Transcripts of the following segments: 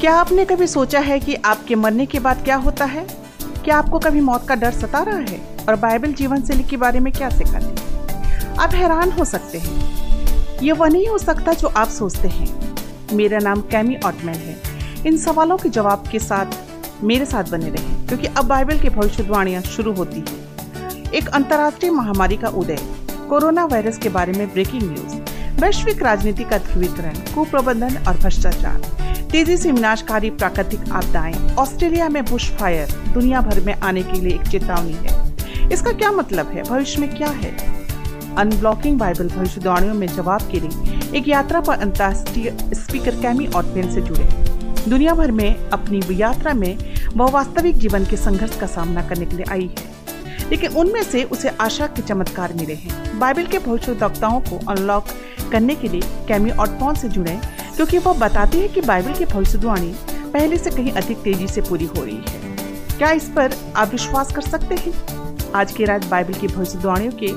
क्या आपने कभी सोचा है कि आपके मरने के बाद क्या होता है? क्या आपको कभी मौत का डर सता रहा है? और बाइबल जीवन शैली के बारे में क्या सिखाती है आप हैरान हो सकते हैं। ये वह नहीं हो सकता जो आप सोचते हैं। मेरा नाम कैमी ऑटमैन है। इन सवालों के जवाब के साथ मेरे साथ बने रहें, क्योंकि अब बाइबल की भविष्यवाणियाँ शुरू होती है। एक अंतर्राष्ट्रीय महामारी का उदय, कोरोना वायरस के बारे में ब्रेकिंग न्यूज़ वैश्विक राजनीति का ध्रुवीकरण कुप्रबंधन और भ्रष्टाचार। तेज़ी से विनाशकारी प्राकृतिक आपदाएँ। ऑस्ट्रेलिया में बुश फायर दुनिया भर में आने के लिए एक चेतावनी है। इसका क्या मतलब है? भविष्य में क्या है? अनब्लॉकिंग बाइबल भविष्यवाणियों में जवाब के लिए एक यात्रा पर अंतर्राष्ट्रीय स्पीकर कैमी ऑटपेन से जुड़े। दुनिया भर में अपनी यात्रा में वह वास्तविक जीवन के संघर्ष का सामना करने के लिए आई है। लेकिन उनमें से उसे आशा के चमत्कार मिले हैं। बाइबल के भविष्यवक्ताओं को अनलॉक करने के लिए कैमी ऑटपॉन से जुड़े क्योंकि वह बताते हैं कि बाइबल की भविष्यवाणी पहले से कहीं अधिक तेज़ी से पूरी हो रही है। क्या इस पर आप विश्वास कर सकते हैं? आज की रात बाइबल की भविष्यवाणियों के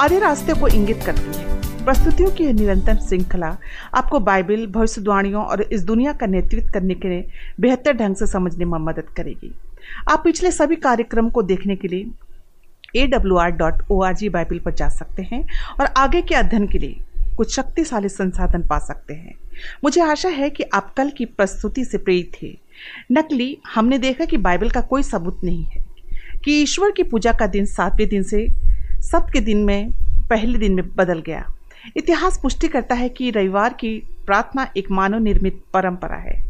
आधे रास्ते को इंगित करती है। प्रस्तुतियों की निरंतर श्रृंखला आपको बाइबल, भविष्यवाणियों और इस दुनिया का नेतृत्व करने के लिए बेहतर ढंग से समझने में मदद करेगी। आप पिछले सभी कार्यक्रम को देखने के लिए A W R dot O R G Bible पर जा सकते हैं और आगे के अध्ययन के लिए कुछ शक्तिशाली संसाधन पा सकते हैं। मुझे आशा है कि आप कल की प्रस्तुति से प्रेरित थे नकली, हमने देखा कि बाइबल का कोई सबूत नहीं है कि ईश्वर की पूजा का दिन सातवें दिन से सप्त के दिन में, पहले दिन में बदल गया। इतिहास पुष्टि करता है कि रविवार की प्रार्थना एक मानव निर्मित परंपरा है।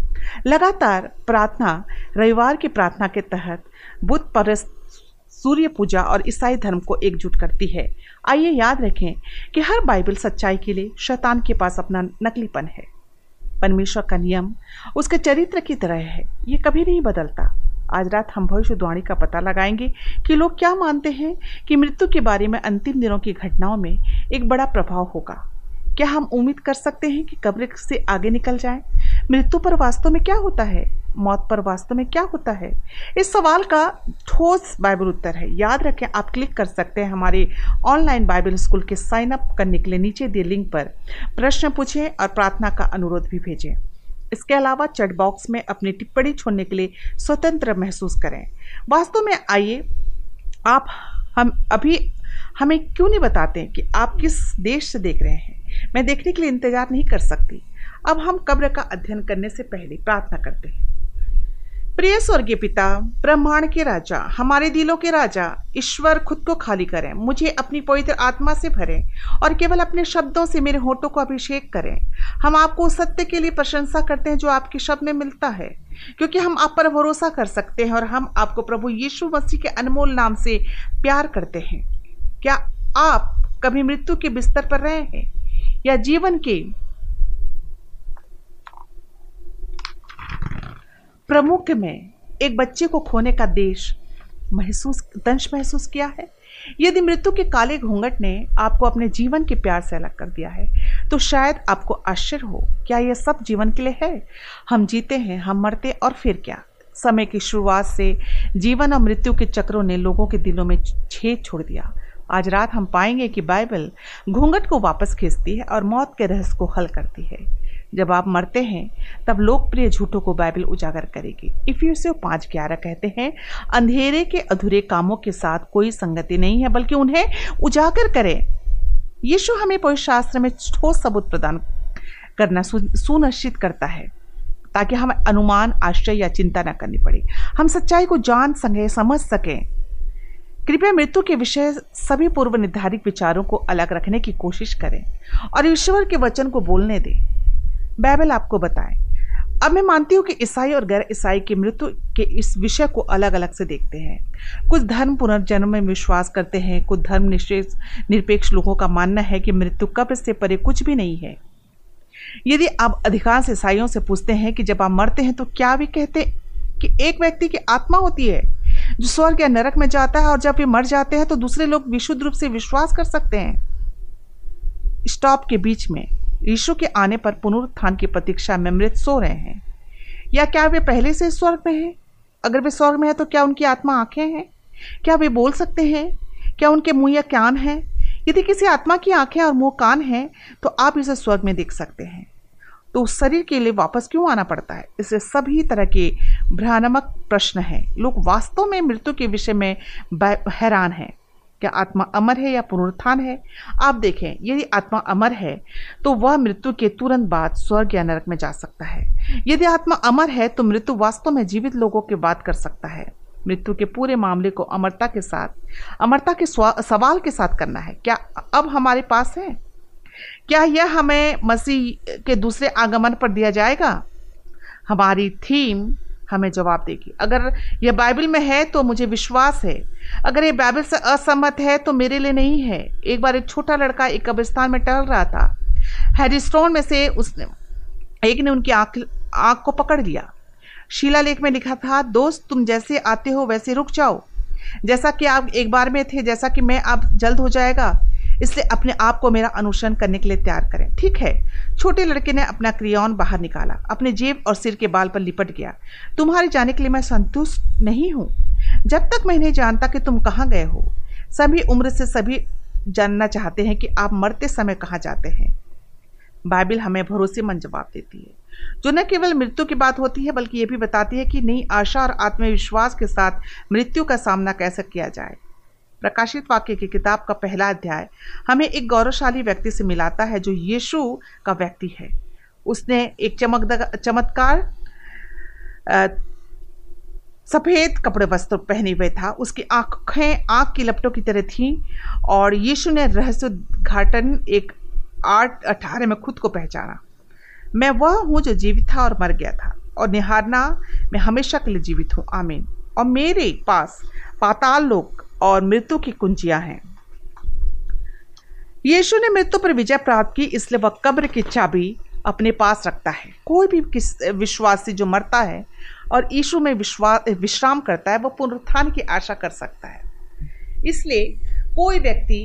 लगातार प्रार्थना, रविवार की प्रार्थना के तहत बुद्ध परस्त सूर्य पूजा और ईसाई धर्म को एकजुट करती है। आइए याद रखें कि हर बाइबल सच्चाई के लिए शैतान के पास अपना नकलीपन है। परमेश्वर का नियम उसके चरित्र की तरह है। ये कभी नहीं बदलता। आज रात हम भविष्यवाणी का पता लगाएँगे कि लोग क्या मानते हैं कि मृत्यु के बारे में अंतिम दिनों की घटनाओं में एक बड़ा प्रभाव होगा। क्या हम उम्मीद कर सकते हैं कि कब्र से आगे निकल जाएँ? मृत्यु पर वास्तव में क्या होता है? मौत पर वास्तव में क्या होता है? इस सवाल का ठोस बाइबल उत्तर है। याद रखें, आप क्लिक कर सकते हैं हमारे ऑनलाइन बाइबल स्कूल के साइन अप करने के लिए नीचे दिए लिंक पर। प्रश्न पूछें और प्रार्थना का अनुरोध भी भेजें। इसके अलावा चैट बॉक्स में अपनी टिप्पणी छोड़ने के लिए स्वतंत्र महसूस करें। वास्तव में आइए, आप, हम अभी, हमें क्यों नहीं बताते कि आप किस देश से देख रहे हैं? मैं देखने के लिए इंतज़ार नहीं कर सकती। अब हम कब्र का अध्ययन करने से पहले प्रार्थना करते हैं। प्रिय स्वर्गीय पिता, ब्रह्मांड के राजा, हमारे दिलों के राजा, ईश्वर खुद को खाली करें, मुझे अपनी पवित्र आत्मा से भरें और केवल अपने शब्दों से मेरे होठों को अभिषेक करें। हम आपको सत्य के लिए प्रशंसा करते हैं जो आपके शब्द में मिलता है, क्योंकि हम आप पर भरोसा कर सकते हैं और हम आपको प्रभु यीशु मसीह के अनमोल नाम से प्यार करते हैं। क्या आप कभी मृत्यु के बिस्तर पर रहे हैं? या जीवन के प्रमुख में एक बच्चे को खोने का देश महसूस, दंश महसूस किया है। यदि मृत्यु के काले घूंघट ने आपको अपने जीवन के प्यार से अलग कर दिया है तो शायद आपको आश्चर्य हो, क्या यह सब जीवन के लिए है? हम जीते हैं, हम मरते और फिर क्या? समय की शुरुआत से जीवन और मृत्यु के चक्रों ने लोगों के दिलों में छेद छोड़ दिया। आज रात हम पाएँगे कि बाइबल घूंघट को वापस खींचती है और मौत के रहस्य को हल करती है। जब आप मरते हैं, तब लोकप्रिय झूठों को बाइबल उजागर करेगी। इफिसियो पाँच ग्यारह कहते हैं, अंधेरे के अधूरे कामों के साथ कोई संगति नहीं है, बल्कि उन्हें उजागर करें। यीशु हमें पवित्र शास्त्र में ठोस सबूत प्रदान करना सुनिश्चित करता है, ताकि हम अनुमान, आश्चर्य या चिंता न करनी पड़े। हम सच्चाई को जान सके, समझ सकें। कृपया मृत्यु के विषय सभी पूर्व निर्धारित विचारों को अलग रखने की कोशिश करें और ईश्वर के वचन को बोलने दें। बाइबल आपको बताए। अब मैं मानती हूँ कि ईसाई और गैर ईसाई की मृत्यु के इस विषय को अलग अलग से देखते हैं। कुछ धर्म पुनर्जन्म में विश्वास करते हैं, कुछ धर्म निश्चय निरपेक्ष लोगों का मानना है कि मृत्यु कब्र से परे कुछ भी नहीं है। यदि आप अधिकांश ईसाइयों से पूछते हैं कि जब आप मरते हैं तो क्या भी कहते कि एक व्यक्ति की आत्मा होती है, जो स्वर्ग या नरक में जाता है और जब ये मर जाते हैं तो दूसरे लोग विशुद्ध रूप से विश्वास कर सकते हैं। स्टॉप के बीच में यीशु के आने पर पुनरुत्थान की प्रतीक्षा में मृत सो रहे हैं। या क्या वे पहले से स्वर्ग में हैं? अगर वे स्वर्ग में है तो क्या उनकी आत्मा आँखें हैं? क्या वे बोल सकते हैं? क्या उनके मुँह या कान हैं? यदि किसी आत्मा की आँखें और मुँह कान हैं तो आप इसे स्वर्ग में देख सकते हैं। तो उस शरीर के लिए वापस क्यों आना पड़ता है? इससे सभी तरह के भ्रानमक प्रश्न हैं। लोग वास्तव में मृत्यु के विषय में हैरान हैं। क्या आत्मा अमर है या पुनरुत्थान है? आप देखें, यदि आत्मा अमर है तो वह मृत्यु के तुरंत बाद स्वर्ग या नरक में जा सकता है। यदि आत्मा अमर है तो मृत्यु वास्तव में जीवित लोगों के बात कर सकता है। मृत्यु के पूरे मामले को अमरता के साथ, अमरता के सवाल के साथ करना है। क्या अब हमारे पास है? क्या यह हमें मसीह के दूसरे आगमन पर दिया जाएगा? हमारी थीम हमें जवाब देगी। अगर यह बाइबल में है तो मुझे विश्वास है। अगर ये बाइबल से असहमत है तो मेरे लिए नहीं है। एक बार एक छोटा लड़का एक कब्रिस्तान में टहल रहा था। हैरिस्टोन में से उसने, एक ने उनकी आँख आँख को पकड़ लिया। शीला लेख में लिखा था, दोस्त, तुम जैसे आते हो वैसे रुक जाओ। जैसा कि आप एक बार में थे, जैसा कि मैं आप जल्द हो जाएगा। इसलिए अपने आप को मेरा अनुसरण करने के लिए तैयार करें। ठीक है? छोटे लड़के ने अपना क्रियौन बाहर निकाला। अपने जेब और सिर के बाल पर लिपट गया। तुम्हारे जाने के लिए मैं संतुष्ट नहीं हूँ। जब तक मैं नहीं जानता कि तुम कहाँ गए हो, सभी उम्र से सभी जानना चाहते हैं कि आप मरते समय कहाँ जाते हैं। बाइबिल हमें भरोसेमंद जवाब देती है। जो न केवल मृत्यु की बात होती है, बल्कि ये भी बताती है कि नई आशा और आत्मविश्वास के साथ मृत्यु का सामना कैसे किया जाए। प्रकाशित वाक्य की किताब का पहला अध्याय हमें एक गौरवशाली व्यक्ति से मिलाता है जो यीशु का व्यक्ति है। उसने एक चमक चमत्कार सफ़ेद कपड़े वस्त्र पहने हुए था। उसकी आँखें आँख की लपटों की तरह थीं और यीशु ने रहस्य घाटन एक आठ, अठारह में खुद को पहचाना। मैं वह हूँ जो जीवित था और मर गया था और निहारना मैं हमेशा के लिए जीवित हूँ। आमीन। और मेरे पास पाताल लोक और मृत्यु की कुंजियाँ हैं। यीशु ने मृत्यु पर विजय प्राप्त की, इसलिए वह कब्र की चाबी अपने पास रखता है। कोई भी किस विश्वासी जो मरता है और यीशु में विश्राम करता है, वह पुनरुत्थान की आशा कर सकता है। इसलिए कोई व्यक्ति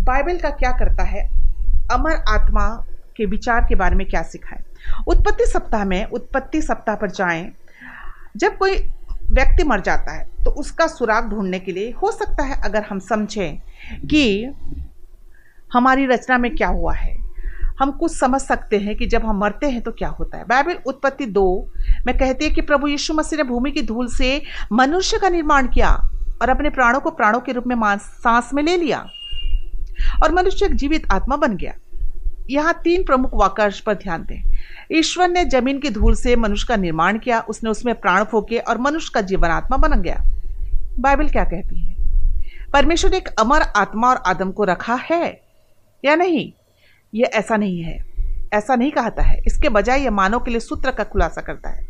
बाइबल का क्या करता है, अमर आत्मा के विचार के बारे में क्या सिखाए उत्पत्ति सप्ताह में, उत्पत्ति सप्ताह पर जाएँ। जब कोई व्यक्ति मर जाता है तो उसका सुराग ढूँढने के लिए हो सकता है अगर हम समझें कि हमारी रचना में क्या हुआ है। हम कुछ समझ सकते हैं कि जब हम मरते हैं तो क्या होता है। बाइबल उत्पत्ति दो में कहती है कि प्रभु यीशु मसीह ने भूमि की धूल से मनुष्य का निर्माण किया और अपने प्राणों को प्राणों के रूप में सांस में ले लिया और मनुष्य एक जीवित आत्मा बन गया। यहाँ तीन प्रमुख वाक्यांश पर ध्यान दें। ईश्वर ने ज़मीन की धूल से मनुष्य का निर्माण किया, उसने उसमें प्राण फोके और मनुष्य का जीवन आत्मा बन गया। बाइबल क्या कहती है? परमेश्वर ने एक अमर आत्मा और आदम को रखा है या नहीं? यह ऐसा नहीं है। ऐसा नहीं कहता है। इसके बजाय यह मानव के लिए सूत्र का खुलासा करता है।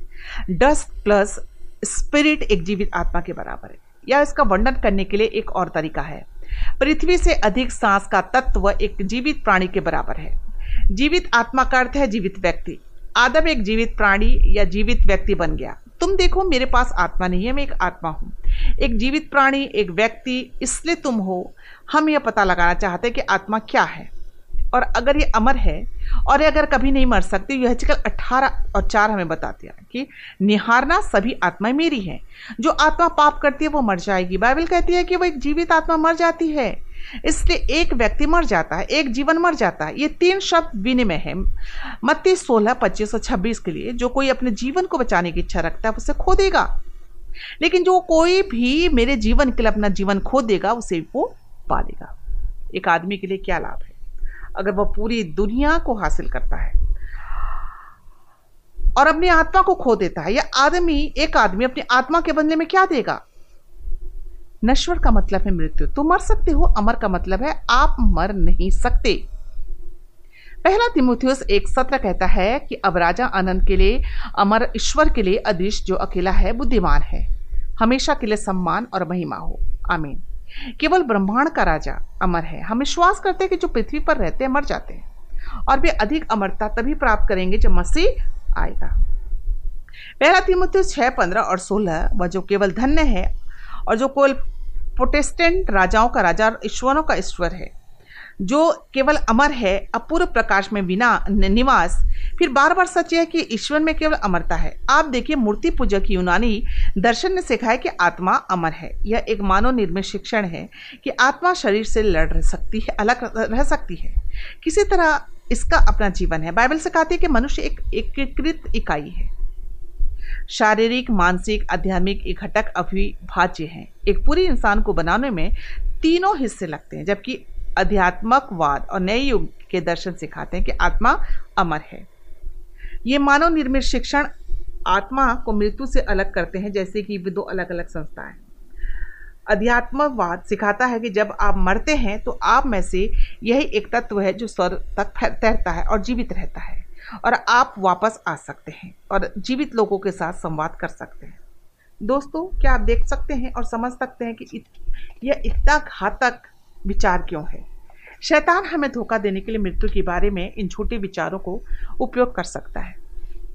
डस्ट प्लस स्पिरिट एक जीवित आत्मा के बराबर है। या इसका वर्णन करने के लिए एक और तरीका है। पृथ्वी से अधिक सांस का तत्व एक जीवित प्राणी के बराबर है। जीवित आत्मा का अर्थ है जीवित व्यक्ति। आदम एक जीवित प्राणी या जीवित व्यक्ति बन गया। तुम देखो, मेरे पास आत्मा नहीं है, मैं एक आत्मा हूँ। एक जीवित प्राणी, एक व्यक्ति, इसलिए तुम हो। हम यह पता लगाना चाहते हैं कि आत्मा क्या है। और अगर ये अमर है, और ये अगर कभी नहीं मर सकती यह चिकल अट्ठारह और चार हमें बताती है कि निहारना सभी आत्माएँ मेरी हैं। जो आत्मा पाप करती है, वो मर जाएगी। बाइबल कहती है कि वो एक जीवित आत्मा मर जाती है। इसलिए एक व्यक्ति मर जाता है, एक जीवन मर जाता है। ये तीन शब्द विनिमय है। मत्ती सोलह, पच्चीस और छब्बीस के लिए जो कोई अपने जीवन को बचाने की इच्छा रखता है, उसे खो देगा। लेकिन जो कोई भी मेरे जीवन के लिए अपना जीवन खो देगा, उसे वो पालेगा। एक आदमी के लिए क्या लाभ है? अगर वह पूरी दुनिया को हासिल करता है और अपनी आत्मा को खो देता है, या आदमी, एक आदमी अपनी आत्मा के बदले में क्या देगा? नश्वर का मतलब है मृत्यु। तुम मर सकते हो, अमर का मतलब है आप मर नहीं सकते। पहला तिमुथियस एक सत्र कहता है कि अब राजा आनंद के लिए, अमर ईश्वर के लिए अदृश्य जो अकेला है, बुद्धिमान है। हमेशा के लिए सम्मान और महिमा हो। आमीन। केवल ब्रह्मांड का राजा अमर है। हम विश्वास करते हैं कि जो पृथ्वी पर रहते हैं, मर जाते हैं। और वे अधिक अमरता तभी प्राप्त करेंगे जब मसीह आएगा। पहला तिमुथियस छह, पंद्रह और सोलह, वह जो केवल धन्य है और जो केवल प्रोटेस्टेंट राजाओं का राजा ईश्वरों का ईश्वर है, जो केवल अमर है, अपूर्व प्रकाश में बिना निवास, फिर बार बार सच है कि ईश्वर में केवल अमरता है। आप देखिए मूर्ति पूजा की यूनानी दर्शन ने सिखाया कि आत्मा अमर है। यह एक मानव निर्मित शिक्षण है कि आत्मा शरीर से लड़ रह सकती है, अलग रह सकती है। किसी तरह इसका अपना जीवन है। बाइबल से कहती है कि मनुष्य एक एकीकृत इकाई है। शारीरिक, मानसिक, आध्यात्मिक एक घटक अभिभाज्य है। एक पूरी इंसान को बनाने में तीनों हिस्से लगते हैं, जबकि अध्यात्मकवाद और नए युग के दर्शन सिखाते हैं कि आत्मा अमर है। ये मानव निर्मित शिक्षण आत्मा को मृत्यु से अलग करते हैं, जैसे कि वे दो अलग अलग संस्थाएँ अध्यात्मवाद सिखाता है कि जब आप मरते हैं तो आप में से यही एक तत्व है जो स्वर तक तैरता है और जीवित रहता है। और आप वापस आ सकते हैं और जीवित लोगों के साथ संवाद कर सकते हैं। दोस्तों क्या आप देख सकते हैं और समझ सकते हैं कि इत, यह इतना घातक विचार क्यों है? शैतान हमें धोखा देने के लिए मृत्यु के बारे में इन छोटे विचारों को उपयोग कर सकता है।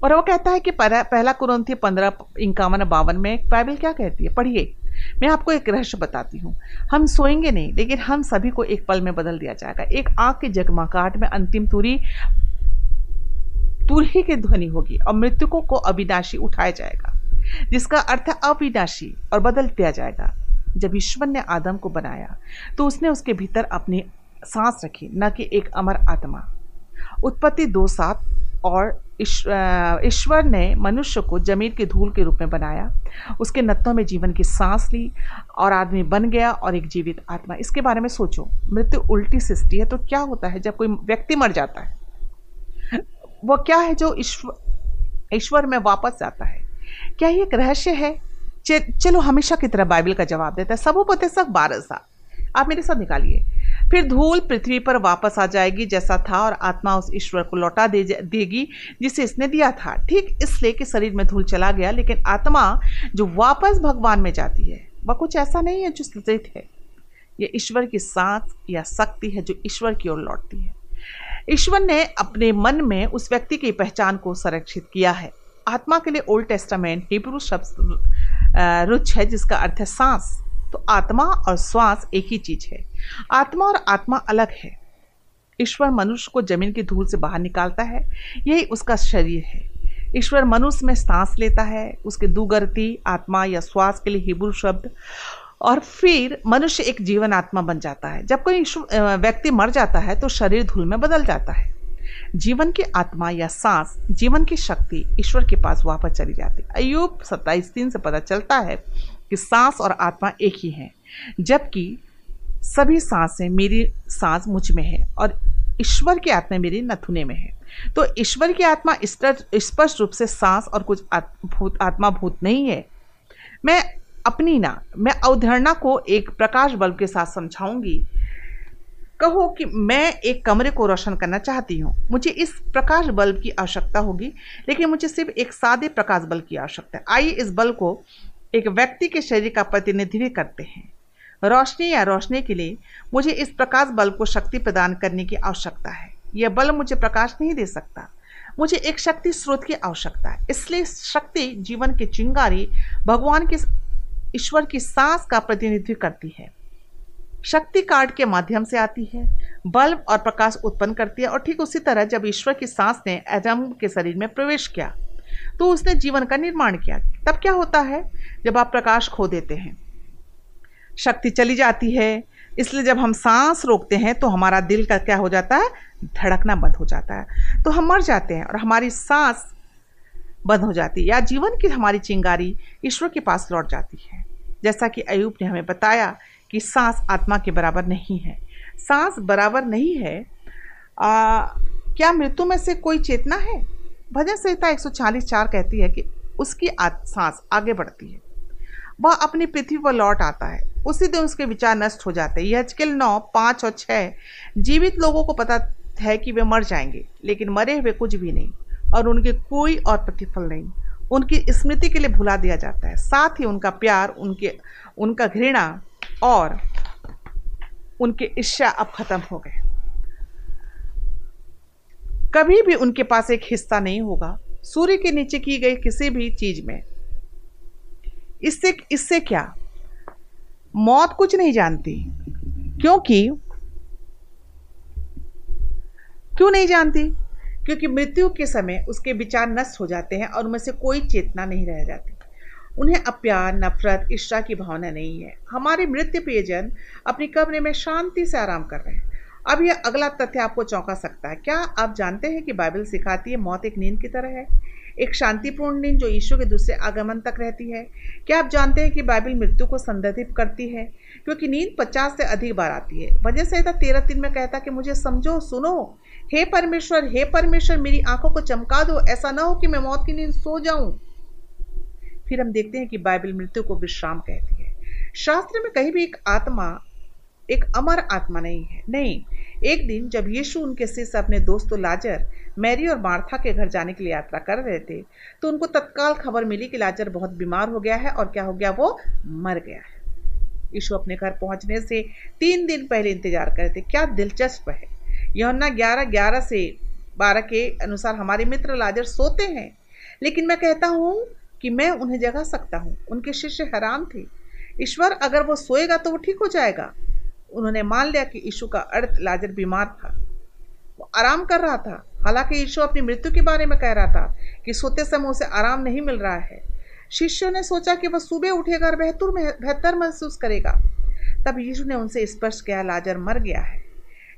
और वो कहता है कि पहला कुरंथी पंद्रह इक्यावन बावन में बाइबल क्या कहती है? पढ़िए। मैं आपको एक रहस्य बताती हूँ। हम सोएँगे नहीं लेकिन हम सभी को एक पल में बदल दिया जाएगा। एक आग के जगमगाहट में अंतिम तुरी तुरही की ध्वनि होगी और मृतकों को अविनाशी उठाया जाएगा, जिसका अर्थ अविनाशी और बदल दिया जाएगा। जब ईश्वर ने आदम को बनाया तो उसने उसके भीतर अपनी सांस रखी, न कि एक अमर आत्मा। उत्पत्ति दो सात और ईश्वर ने मनुष्य को ज़मीन के धूल के रूप में बनाया। उसके नत्थों में जीवन की सांस ली और आदमी बन गया और एक जीवित आत्मा। इसके बारे में सोचो, मृत्यु उल्टी सृष्टि है तो क्या होता है जब कोई व्यक्ति मर जाता है? वो क्या है जो ईश्वर ईश्वर में वापस जाता है? क्या ये एक रहस्य है? चलो हमेशा की तरह बाइबल का जवाब देता है। सब पते सब बारह साल आप मेरे साथ निकालिए। फिर धूल पृथ्वी पर वापस आ जाएगी जैसा था और आत्मा उस ईश्वर को लौटा दे, देगी जिसे इसने दिया था। ठीक इसलिए कि शरीर में धूल चला गया, लेकिन आत्मा जो वापस भगवान में जाती है, वह कुछ ऐसा नहीं है जो स्थित है। यह ईश्वर की सांस या शक्ति है जो ईश्वर की ओर लौटती है। ईश्वर ने अपने मन में उस व्यक्ति की पहचान को संरक्षित किया है। आत्मा के लिए ओल्ड टेस्टामेंट हिब्रू शब्द रुच है, जिसका अर्थ है सांस। तो आत्मा और श्वास एक ही चीज़ है। आत्मा और आत्मा अलग है। ईश्वर मनुष्य को ज़मीन की धूल से बाहर निकालता है। यही उसका शरीर है। ईश्वर मनुष्य में सांस लेता है। उसके दुगर्ती, आत्मा या श्वास के लिए हिब्रू शब्द और फिर मनुष्य एक जीवन आत्मा बन जाता है। जब कोई व्यक्ति मर जाता है तो शरीर धूल में बदल जाता है। जीवन की आत्मा या सांस, जीवन की शक्ति ईश्वर के पास वापस चली जाती है। अयुब सत्ताईस तीन से पता चलता है कि सांस और आत्मा एक ही है, जबकि सभी साँसें मेरी सांस मुझमें है और ईश्वर की आत्मा मेरी नथुने में है। तो ईश्वर की आत्मा स्पष्ट रूप से सांस और कुछ आत्मा भूत नहीं है। मैं अपनी ना, मैं अवधारणा को एक प्रकाश बल्ब के साथ समझाऊँगी। कहो कि मैं एक कमरे को रोशन करना चाहती हूँ। मुझे इस प्रकाश बल्ब की आवश्यकता होगी, लेकिन मुझे सिर्फ़ एक सादे प्रकाश बल्ब की आवश्यकता है। आइए इस बल्ब को एक व्यक्ति के शरीर का प्रतिनिधित्व करते हैं। रोशनी या रोशनी के लिए मुझे इस प्रकाश बल्ब को शक्ति प्रदान करने की आवश्यकता है। यह बल्ब मुझे प्रकाश नहीं दे सकता। मुझे एक शक्ति स्रोत की आवश्यकता है। इसलिए शक्ति जीवन की चिंगारी, भगवान के ईश्वर की सांस का प्रतिनिधित्व करती है। शक्ति कार्ड के माध्यम से आती है, बल्ब और प्रकाश उत्पन्न करती है और ठीक उसी तरह जब ईश्वर की सांस ने एडम के शरीर में प्रवेश किया तो उसने जीवन का निर्माण किया। तब क्या होता है? जब आप प्रकाश खो देते हैं, शक्ति चली जाती है, इसलिए जब हम सांस रोकते हैं तो हमारा दिल का क्या हो जाता है? धड़कना बंद हो जाता है। तो हम मर जाते हैं और हमारी सांस बंद हो जाती है, या जीवन की हमारी चिंगारी ईश्वर के पास लौट जाती है। जैसा कि अयूब ने हमें बताया कि सांस आत्मा के बराबर नहीं है। सांस बराबर नहीं है आ, क्या मृत्यु में से कोई चेतना है? भजन संहिता एक चार कहती है कि उसकी सांस आगे बढ़ती है। वह अपनी पृथ्वी पर लौट आता है। उसी दिन उसके विचार नष्ट हो जाते हैं। यह नौ पाँच और छः जीवित लोगों को पता है कि वे मर जाएँगे लेकिन मरे हुए कुछ भी नहीं और उनके कोई और प्रतिफल नहीं। उनकी स्मृति के लिए भुला दिया जाता है। साथ ही उनका प्यार, उनके, उनका घृणा और उनके इच्छा अब खत्म हो गए। कभी भी उनके पास एक हिस्सा नहीं होगा। सूर्य के नीचे की गई किसी भी चीज़ में। इससे इससे क्या? मौत कुछ नहीं जानती। क्योंकि, क्यों नहीं जानती? क्योंकि मृत्यु के समय उसके विचार नष्ट हो जाते हैं और उनमें से कोई चेतना नहीं रह जाती। उन्हें अप्यार, नफरत ईर्षा की भावना नहीं है। हमारे मृत्यु प्रियजन अपनी कमरे में शांति से आराम कर रहे हैं। अब यह अगला तथ्य आपको चौंका सकता है। क्या आप जानते हैं कि बाइबल सिखाती है मौत एक नींद की तरह है? एक शांतिपूर्ण नींद जो ईश्वर के दूसरे आगमन तक रहती है। क्या आप जानते हैं कि बाइबल मृत्यु को संदर्भित करती है? क्योंकि नींद पचास से अधिक बार आती है। वजह से तेरह दिन में कहता कि मुझे समझो, सुनो। हे परमेश्वर हे परमेश्वर, मेरी आँखों को चमका दो। ऐसा ना हो कि मैं मौत की नींद सो जाऊँ। फिर हम देखते हैं कि बाइबल मृत्यु को विश्राम कहती है। शास्त्र में कहीं भी एक आत्मा, एक अमर आत्मा नहीं है। नहीं, एक दिन जब यीशु उनके शिष्य अपने दोस्तों लाजर, मैरी और मार्था के घर जाने के लिए यात्रा कर रहे थे तो उनको तत्काल खबर मिली कि लाजर बहुत बीमार हो गया है और क्या हो गया? वो मर गया है। यीशु अपने घर पहुँचने से तीन दिन पहले इंतज़ार कर रहे थे। क्या दिलचस्प है। यौना ग्यारह ग्यारह से बारह के अनुसार हमारे मित्र लाजर सोते हैं। लेकिन मैं कहता हूँ कि मैं उन्हें जगा सकता हूँ। उनके शिष्य हैरान थे। ईश्वर अगर वो सोएगा तो वो ठीक हो जाएगा। उन्होंने मान लिया कि यीशु का अर्थ लाजर बीमार था। वो आराम कर रहा था। हालाँकि यीशु अपनी मृत्यु के बारे में कह रहा था कि सोते समय उसे आराम नहीं मिल रहा है। शिष्यों ने सोचा कि वह सुबह उठेगा और बेहतर बेहतर महसूस करेगा। तब यीशु ने उनसे स्पष्ट किया, लाजर मर गया है।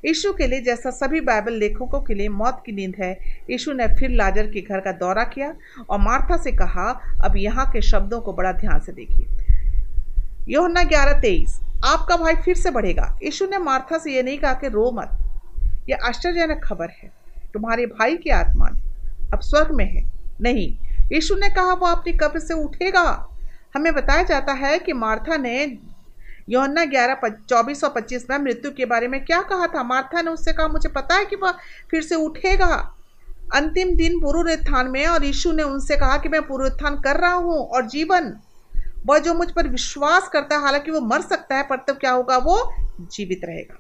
यीशु के लिए जैसा सभी बाइबल लेखकों के लिए मौत की नींद है, यीशु ने फिर लाजर के घर का दौरा किया और मार्था से कहा, अब यहाँ के शब्दों को बड़ा ध्यान से देखिए। योहन्ना ग्यारह तेईस, आपका भाई फिर से बढ़ेगा। यीशु ने मार्था से यह नहीं कहा कि रो मत। यह आश्चर्यजनक खबर है। तुम्हारे भाई की आत्मा अब स्वर्ग में है। नहीं यीशु ने कहा, वो अपनी कब्र से उठेगा। हमें बताया जाता है कि मार्था ने यौना ग्यारह चौबीस सौ पच्चीस में मृत्यु के बारे में क्या कहा था? मार्था ने उससे कहा, मुझे पता है कि वह फिर से उठेगा। अंतिम दिन पुरुत्थान में और यीशु ने उनसे कहा कि मैं पुरुत्थान कर रहा हूँ और जीवन। वह जो मुझ पर विश्वास करता है, हालाँकि वो मर सकता है, पर तब क्या होगा? वो जीवित रहेगा।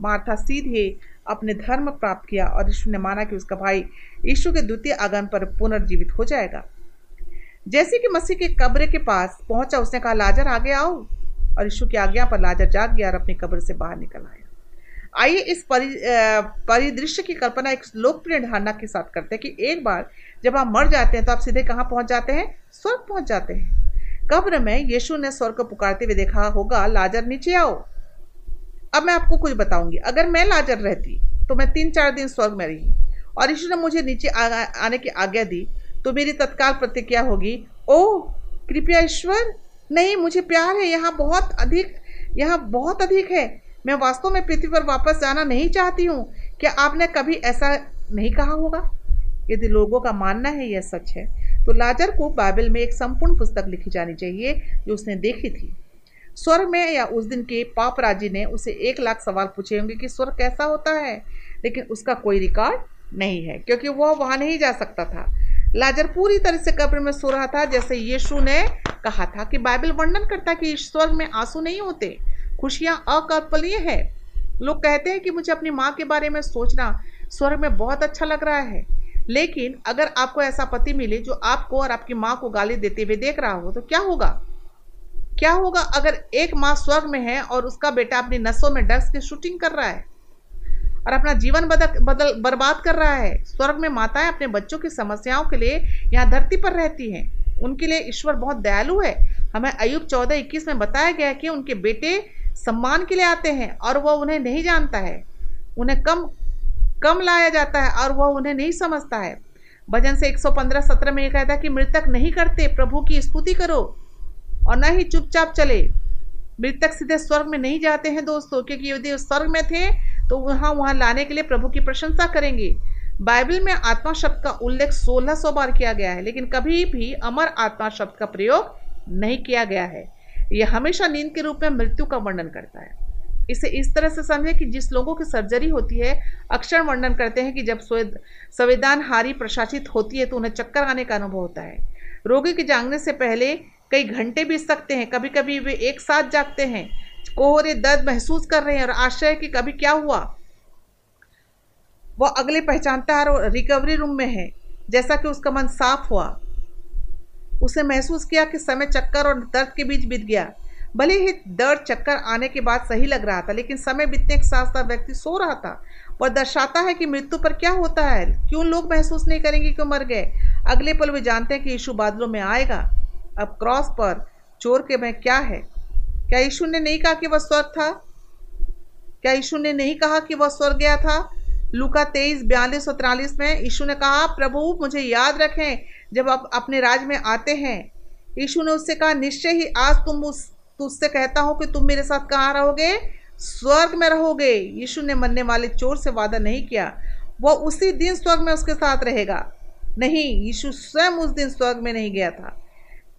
मार्था सीधे अपने धर्म प्राप्त किया और यीशु ने माना कि उसका भाई यीशु के द्वितीय आगमन पर पुनर्जीवित हो जाएगा। जैसे कि मसीह के कब्र के पास पहुँचा, उसने कहा, लाजर, आगे आओ। और यीशु की आज्ञा पर लाजर जाग गया और अपनी कब्र से बाहर निकल आया। आइए इस परि परिदृश्य की कल्पना एक लोकप्रिय धारणा के साथ करते हैं कि एक बार जब आप मर जाते हैं तो आप सीधे कहाँ पहुँच जाते हैं? स्वर्ग पहुँच जाते हैं। कब्र में यीशु ने स्वर्ग को पुकारते हुए देखा होगा, लाजर, नीचे आओ। अब मैं आपको कुछ बताऊँगी। अगर मैं लाजर रहती तो मैं तीन चार दिन स्वर्ग में रही। और यीशु ने मुझे नीचे आ, आने की आज्ञा दी तो मेरी तत्काल प्रतिक्रिया होगी ओ कृपया ईश्वर नहीं मुझे प्यार है यहाँ बहुत अधिक यहाँ बहुत अधिक है। मैं वास्तव में पृथ्वी पर वापस जाना नहीं चाहती हूँ। क्या आपने कभी ऐसा नहीं कहा होगा? यदि लोगों का मानना है यह सच है। तो लाजर को बाइबल में एक संपूर्ण पुस्तक लिखी जानी चाहिए जो उसने देखी थी। स्वर्ग में या उस दिन के पाप राज़ी ने उसे एक लाख सवाल पूछे होंगे कि स्वर्ग कैसा होता है, लेकिन उसका कोई रिकॉर्ड नहीं है, क्योंकि वह वहाँ नहीं जा सकता था। लाजर पूरी तरह से कब्र में सो रहा था, जैसे यीशु ने कहा था कि बाइबल वर्णन करता कि स्वर्ग में आँसू नहीं होते, खुशियाँ अकल्पनीय है। लोग कहते हैं कि मुझे अपनी माँ के बारे में सोचना स्वर्ग में बहुत अच्छा लग रहा है, लेकिन अगर आपको ऐसा पति मिले जो आपको और आपकी माँ को गाली देते हुए देख रहा हो तो क्या होगा? क्या होगा अगर एक माँ स्वर्ग में है और उसका बेटा अपनी नसों में ड्रग्स के शूटिंग कर रहा है? और अपना जीवन बदल बदल, बर्बाद कर रहा है? स्वर्ग में माताएँ अपने बच्चों की समस्याओं के लिए यहाँ धरती पर रहती हैं। उनके लिए ईश्वर बहुत दयालु है। हमें अयुब चौदह इक्कीस में बताया गया कि उनके बेटे सम्मान के लिए आते हैं और वह उन्हें नहीं जानता है। उन्हें कम कम लाया जाता है और वह उन्हें नहीं समझता है। भजन से 115 सत्रह में यह कहता है कि मृतक नहीं करते, प्रभु की स्तुति करो। और न ही चुपचाप चले। मृतक सीधे स्वर्ग में नहीं जाते हैं दोस्तों, क्योंकि यदि स्वर्ग में थे तो वहाँ वहाँ लाने के लिए प्रभु की प्रशंसा करेंगे। बाइबल में आत्मा शब्द का उल्लेख 1600 बार किया गया है, लेकिन कभी भी अमर आत्मा शब्द का प्रयोग नहीं किया गया है। यह हमेशा नींद के रूप में मृत्यु का वर्णन करता है। इसे इस तरह से समझें कि जिस लोगों की सर्जरी होती है, अक्षर वर्णन करते हैं कि जब संविधान हारी प्रशासित होती है तो उन्हें चक्कर आने का अनुभव होता है। रोगी के जागने से पहले कई घंटे बीत सकते हैं कभी कभी वे एक साथ जागते हैं, कोहरे दर्द महसूस कर रहे हैं और आश्चर्य कि कभी क्या हुआ। वह अगले पहचानता है और रिकवरी रूम में है, जैसा कि उसका मन साफ़ हुआ। उसे महसूस किया कि समय चक्कर और दर्द के बीच बीत गया। भले ही दर्द चक्कर आने के बाद सही लग रहा था, लेकिन समय बीतने के साथ साथ व्यक्ति सो रहा था वह दर्शाता है कि मृत्यु पर क्या होता है। क्यों लोग महसूस नहीं करेंगे क्यों मर गए? अगले पल वे जानते हैं कि यीशु बादलों में आएगा। अब क्रॉस पर चोर के में क्या है? क्या यीशु ने नहीं कहा कि वह स्वर्ग था? क्या यीशु ने नहीं कहा कि वह स्वर्ग गया था? लुका तेईस, बयालीस और तिरालीस में यीशु ने कहा, प्रभु, मुझे याद रखें जब आप अपने राज में आते हैं। यीशु ने उससे कहा, निश्चय ही आज तुम उस, तुझसे कहता हो कि तुम मेरे साथ कहाँ रहोगे? स्वर्ग में रहोगे। यीशु ने मरने वाले चोर से वादा नहीं किया। वह उसी दिन स्वर्ग में उसके साथ रहेगा। नहीं, यीशु स्वयं उस दिन स्वर्ग में नहीं गया था।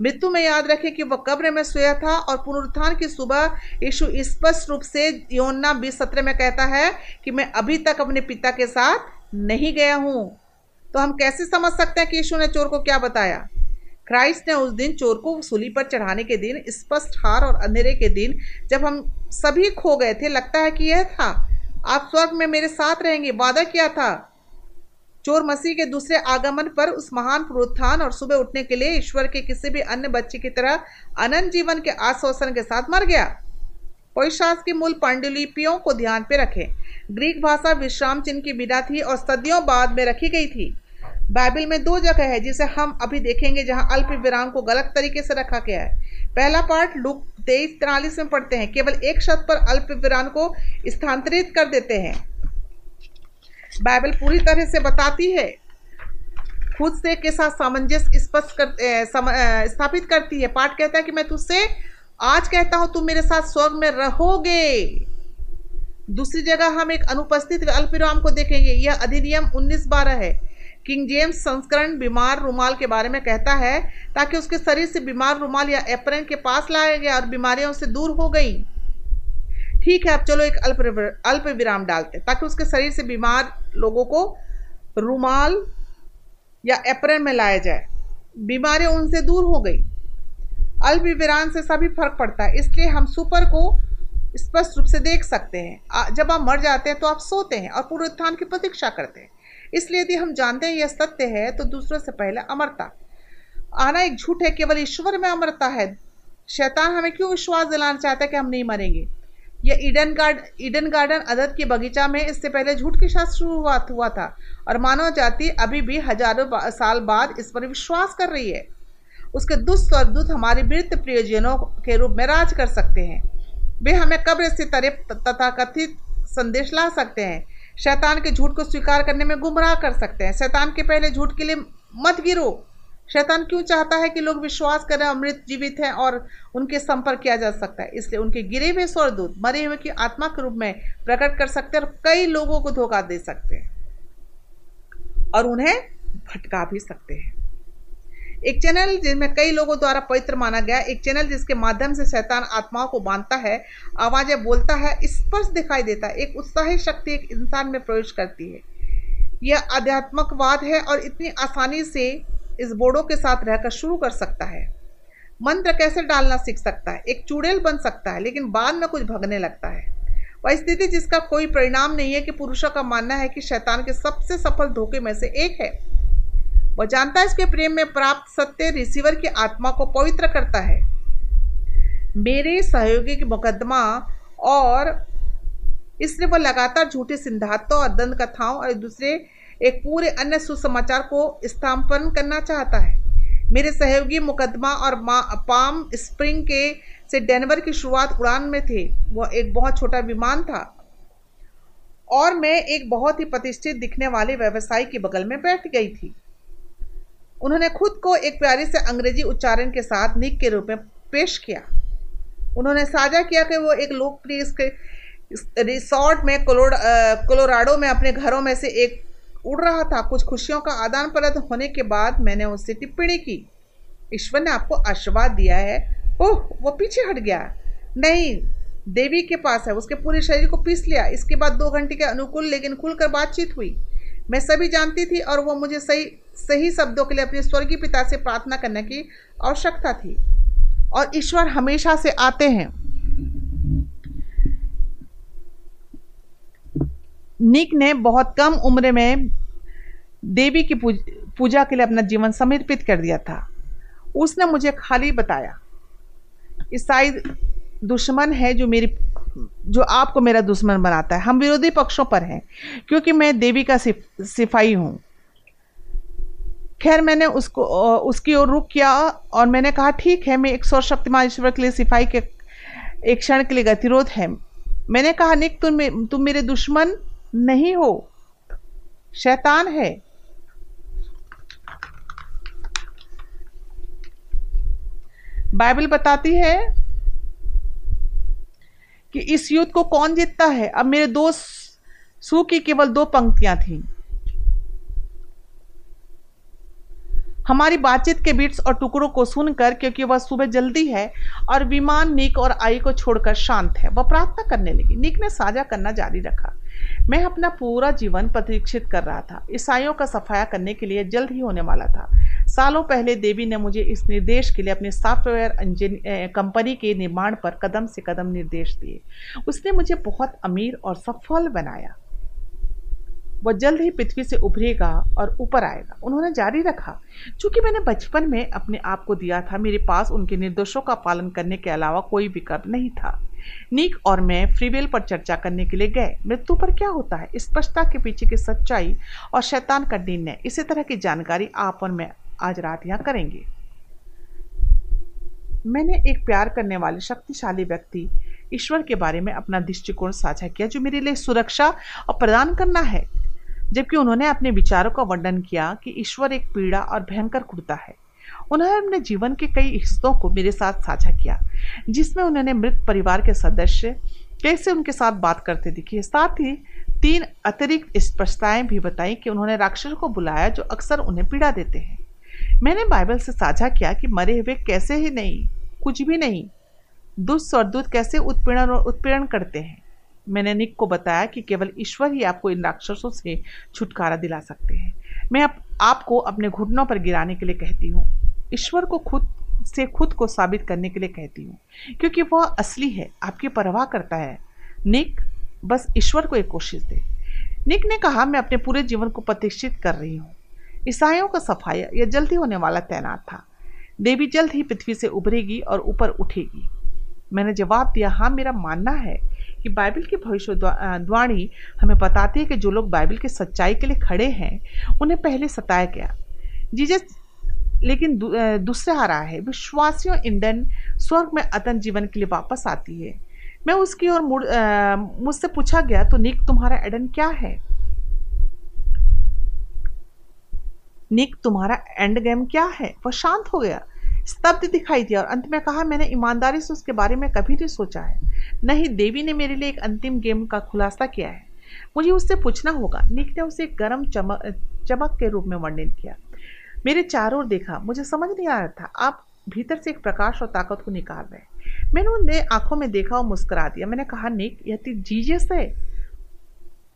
मृत्यु में याद रखें कि वह कब्र में सोया था और पुनरुत्थान की सुबह यीशु स्पष्ट रूप से योन्ना बीस सत्रह में कहता है कि मैं अभी तक अपने पिता के साथ नहीं गया हूँ। तो हम कैसे समझ सकते हैं कि यीशु ने चोर को क्या बताया? क्राइस्ट ने उस दिन चोर को सूली पर चढ़ाने के दिन, स्पष्ट हार और अंधेरे के दिन जब हम सभी खो गए थे, लगता है कि यह था। आप स्वर्ग में मेरे साथ रहेंगे, वादा किया था। चोर मसीह के दूसरे आगमन पर उस महान प्रोत्थान और सुबह उठने के लिए ईश्वर के किसी भी अन्य बच्चे की तरह अनंत जीवन के आश्वासन के साथ मर गया। पविशास्त्र की मूल पांडुलिपियों को ध्यान पे रखें। ग्रीक भाषा विश्राम चिन्ह की बिना थी और सदियों बाद में रखी गई थी। बाइबल में दो जगह है जिसे हम अभी देखेंगे जहाँ अल्प विराम को गलत तरीके से रखा गया है। पहला पार्ट लुक तेईस तिरालीस में पढ़ते हैं, केवल एक शब्द पर अल्प विराम को स्थानांतरित कर देते हैं। बाइबल पूरी तरह से बताती है। खुद से के साथ सामंजस्य स्पष्ट कर स्थापित करती है। पाठ कहता है कि मैं तुझसे आज कहता हूँ, तुम मेरे साथ स्वर्ग में रहोगे। दूसरी जगह हम एक अनुपस्थित अल्पविराम को देखेंगे। यह अधिनियम 19 बारह है। किंग जेम्स संस्करण बीमार रुमाल के बारे में कहता है, ताकि उसके शरीर से बीमार रुमाल या एप्रन के पास लाया गया और बीमारियाँ उससे दूर हो गई। ठीक है, अब चलो एक अल्प अल्प विराम डालते हैं, ताकि उसके शरीर से बीमार लोगों को रुमाल या एप्रन में लाया जाए। बीमारियाँ उनसे दूर हो गई। अल्प विराम से सभी फ़र्क पड़ता है, इसलिए हम सुपर को स्पष्ट रूप से देख सकते हैं। जब आप मर जाते हैं तो आप सोते हैं और पूरे उत्थान की प्रतीक्षा करते हैं। इसलिए यदि हम जानते हैं यह सत्य है तो दूसरों से पहले अमरता। आना एक झूठ है, केवल ईश्वर में अमरता है। शैतान हमें क्यों विश्वास दिलाना चाहता है कि हम नहीं मरेंगे? यह ईडन गार्ड ईडन गार्डन अदद के बगीचा में इससे पहले झूठ के साथ शुरुआत हुआ हुआ था। और मानव जाति अभी भी हज़ारों बा, साल बाद इस पर विश्वास कर रही है। उसके दुष्ट और दूत हमारे वृत्त प्रियजनों के रूप में राज कर सकते हैं। वे हमें कब्र से तरे तथा कथित संदेश ला सकते हैं। शैतान के झूठ को स्वीकार करने में गुमराह कर सकते हैं। शैतान के पहले झूठ के लिए मत गिरो। शैतान क्यों चाहता है कि लोग विश्वास करें, अमृत जीवित हैं और उनके संपर्क किया जा सकता है? इसलिए उनके गिरे हुए स्वर्दूत मरे हुए की आत्मा के रूप में प्रकट कर सकते हैं और कई लोगों को धोखा दे सकते हैं और उन्हें भटका भी सकते हैं। एक चैनल जिसमें कई लोगों द्वारा पवित्र माना गया, एक चैनल जिसके माध्यम से शैतान आत्माओं को बांधता है, आवाज़ें बोलता है स्पष्ट दिखाई देता है, एक उत्साही शक्ति एक इंसान में प्रवेश करती है। यह आध्यात्मकवाद है और इतनी आसानी से इस बोर्डों के साथ रहकर शुरू कर सकता है। मंत्र कैसे डालना सीख सकता है? एक चुड़ैल बन सकता है, लेकिन बाद में कुछ भगने लगता है। वह स्थिति जिसका कोई परिणाम नहीं है कि पुरुषों का मानना है कि शैतान के सबसे सफल धोखे में से एक है। वह जानता है इसके प्रेम में प्राप्त सत्य रिसीवर की आत्मा को पवित्र करता है। मेरे सहयोगी की मुकदमा और इसलिए वह लगातार झूठे सिद्धांतों और दंड कथाओं और दूसरे एक पूरे अन्य सुसमाचार को स्थापन करना चाहता है। मेरे सहयोगी मुकदमा और पाम स्प्रिंग के से डेनवर की शुरुआत उड़ान में थे। वह एक बहुत छोटा विमान था और मैं एक बहुत ही प्रतिष्ठित दिखने वाले व्यवसायी के बगल में बैठ गई थी। उन्होंने खुद को एक प्यारे से अंग्रेज़ी उच्चारण के साथ निक के रूप में पेश किया। उन्होंने साझा किया कि वो एक लोकप्रिय रिसोर्ट में कोलोराडो में, अपने घरों में से एक उड़ रहा था। कुछ खुशियों का आदान प्रदान होने के बाद मैंने उससे टिप्पणी की। ईश्वर ने आपको आशीर्वाद दिया है। ओह, वो पीछे हट गया। नहीं, देवी के पास है। उसके पूरे शरीर को पीस लिया। इसके बाद दो घंटे के अनुकूल, लेकिन खुलकर बातचीत हुई। मैं सभी जानती थी और वो मुझे सही सही शब्दों के लिए अपने स्वर्गीय पिता से प्रार्थना करने की आवश्यकता थी। और ईश्वर हमेशा से आते हैं। निक ने बहुत कम उम्र में देवी की पूजा के लिए अपना जीवन समर्पित कर दिया था। उसने मुझे खाली बताया, ईसाई दुश्मन है जो मेरी, जो आपको मेरा दुश्मन बनाता है। हम विरोधी पक्षों पर हैं, क्योंकि मैं देवी का सिपाही हूँ। खैर, मैंने उसको उसकी ओर रुक किया और मैंने कहा, ठीक है, मैं एक सौ शक्तिमान ईश्वर के लिए सिपाही के, एक क्षण के लिए गतिरोध है। मैंने कहा, निक, तुम तुम मेरे दुश्मन नहीं हो। शैतान है। बाइबल बताती है कि इस युद्ध को कौन जीतता है? अब मेरे दोस्त सू की केवल दो पंक्तियाँ थीं। हमारी बातचीत के बीट्स और टुकड़ों को सुनकर, क्योंकि वह सुबह जल्दी है और विमान निक और आई को छोड़कर शांत है, वह प्रार्थना करने लगी। निक ने साझा करना जारी रखा। मैं अपना पूरा जीवन प्रतीक्षित कर रहा था। ईसाइयों का सफाया करने के लिए जल्द ही होने वाला था। सालों पहले देवी ने मुझे इस निर्देश के लिए अपने सॉफ्टवेयर कंपनी के निर्माण पर कदम से कदम निर्देश दिए। उसने मुझे बहुत अमीर और सफल बनाया। वह जल्द ही पृथ्वी से उभरेगा और ऊपर आएगा। उन्होंने जारी रखा। चूँकि मैंने बचपन में अपने आप को दिया था, मेरे पास उनके निर्देशों का पालन करने के अलावा कोई विकल्प नहीं था। नीक और मैं फ्रीवेल पर चर्चा करने के लिए गए। मृत्यु पर क्या होता है? स्पष्टता के पीछे की सच्चाई और शैतान का निर्णय। इसी तरह की जानकारी आप और मैं आज रात यहाँ करेंगे। मैंने एक प्यार करने वाले, शक्तिशाली व्यक्ति ईश्वर के बारे में अपना दृष्टिकोण साझा किया, जो मेरे लिए सुरक्षा और प्रदान करना है। जबकि उन्होंने अपने विचारों का वर्णन किया कि ईश्वर एक पीड़ा और भयंकर कुर्ता है। उन्होंने अपने जीवन के कई हिस्सों को मेरे साथ साझा किया जिसमें उन्होंने मृत परिवार के सदस्य कैसे उनके साथ बात करते दिखे। साथ ही तीन अतिरिक्त स्पष्टताएँ भी बताई कि उन्होंने राक्षसों को बुलाया जो अक्सर उन्हें पीड़ा देते हैं। मैंने बाइबल से साझा किया कि मरे हुए कैसे ही नहीं कुछ भी नहीं दुष्ट और दूत कैसे उत्पीड़न और उत्पीड़न करते हैं। मैंने निक को बताया कि केवल ईश्वर ही आपको इन राक्षसों से छुटकारा दिला सकते हैं। मैं आप, आपको अपने घुटनों पर गिराने के लिए कहती हूँ। ईश्वर को खुद से खुद को साबित करने के लिए कहती हूँ। क्योंकि वह असली है, आपकी परवाह करता है। निक, बस ईश्वर को एक कोशिश दे। निक ने कहा, मैं अपने पूरे जीवन को प्रतिष्ठित कर रही हूँ। ईसाइयों का सफाया यह जल्दी होने वाला तैनात था। देवी जल्द ही पृथ्वी से उभरेगी और ऊपर उठेगी। मैंने जवाब दिया हाँ मेरा मानना है कि बाइबल की भविष्यवाणी हमें बताती है कि जो लोग बाइबल की सच्चाई के लिए खड़े हैं, उन्हें पहले सताया गया। जीजस लेकिन दूसरे आ रहा है विश्वासियों इंडन स्वर्ग में अतन जीवन के लिए वापस आती है। मैं उसकी ओर मुझसे पूछा गया तो निक तुम्हारा एडन क्या है? निक तुम्हारा एंड गेम क्या है? वह शांत हो गया, स्तब्ध दिखाई दिया और अंत में कहा, मैंने ईमानदारी से उसके बारे में कभी नहीं सोचा है। नहीं देवी ने मेरे लिए एक अंतिम गेम का खुलासा किया है। मुझे उससे पूछना होगा। निक ने उसे गर्म चमक चमक के रूप में वर्णित किया। मेरे चारों ओर देखा, मुझे समझ नहीं आ रहा था। आप भीतर से एक प्रकाश और ताकत को निकाल रहे मैंने उन्हें आँखों में देखा और मुस्कुरा दिया। मैंने कहा, निक, यह जीजियस है।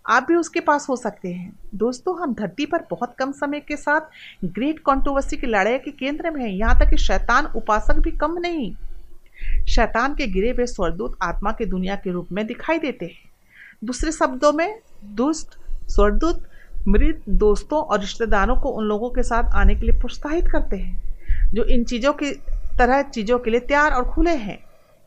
आप भी उसके पास हो सकते हैं। दोस्तों, हम धरती पर बहुत कम समय के साथ ग्रेट कॉन्ट्रोवर्सी की लड़ाई के केंद्र में हैं। यहाँ तक कि शैतान उपासक भी कम नहीं। शैतान के गिरे हुए स्वरदूत आत्मा की दुनिया के रूप में दिखाई देते हैं। दूसरे शब्दों में, दुष्ट स्वरदूत मृत दोस्तों और रिश्तेदारों को उन लोगों के साथ आने के लिए प्रोत्साहित करते हैं, जो इन चीज़ों की, तरह चीज़ों के लिए तैयार और खुले हैं।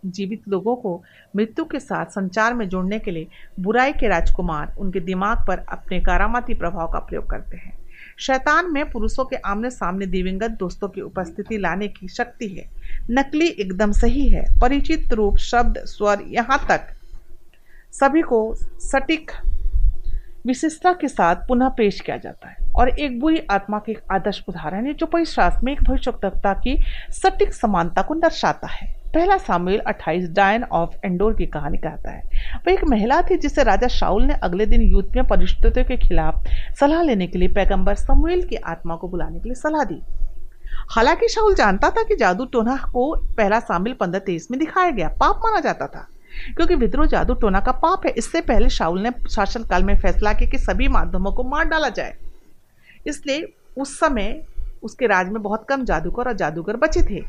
जीवित लोगों को मृत्यु के साथ संचार में जोड़ने के लिए बुराई के राजकुमार उनके दिमाग पर अपने कारामाती प्रभाव का प्रयोग करते हैं। शैतान में पुरुषों के आमने सामने दिवंगत दोस्तों की उपस्थिति लाने की शक्ति है। नकली एकदम सही है। परिचित रूप, शब्द, स्वर यहाँ तक सभी को सटीक विशेषता के साथ पुनः पेश किया जाता है। और एक बुरी आत्मा के एक आदर्श उदाहरण है, जो परिशास्त्र में एक भविष्यता की सटीक समानता को दर्शाता है। पहला सामुएल 28 डायन ऑफ़ एंडोर की कहानी कहता है। वह एक महिला थी, जिसे राजा शाउल ने अगले दिन युद्ध में परिस्थितियों के खिलाफ सलाह लेने के लिए पैगंबर समूएल की आत्मा को बुलाने के लिए सलाह दी। हालाँकि शाउल जानता था कि जादू टोना को पहला शामिल पंद्रह तेईस में दिखाया गया, पाप माना जाता था। क्योंकि विद्रोह जादू टोना का पाप है। इससे पहले शाउल ने शासनकाल में फैसला किया कि सभी माध्यमों को मार डाला जाए। इसलिए उस समय उसके राज में बहुत कम जादूगर और जादूगर बचे थे।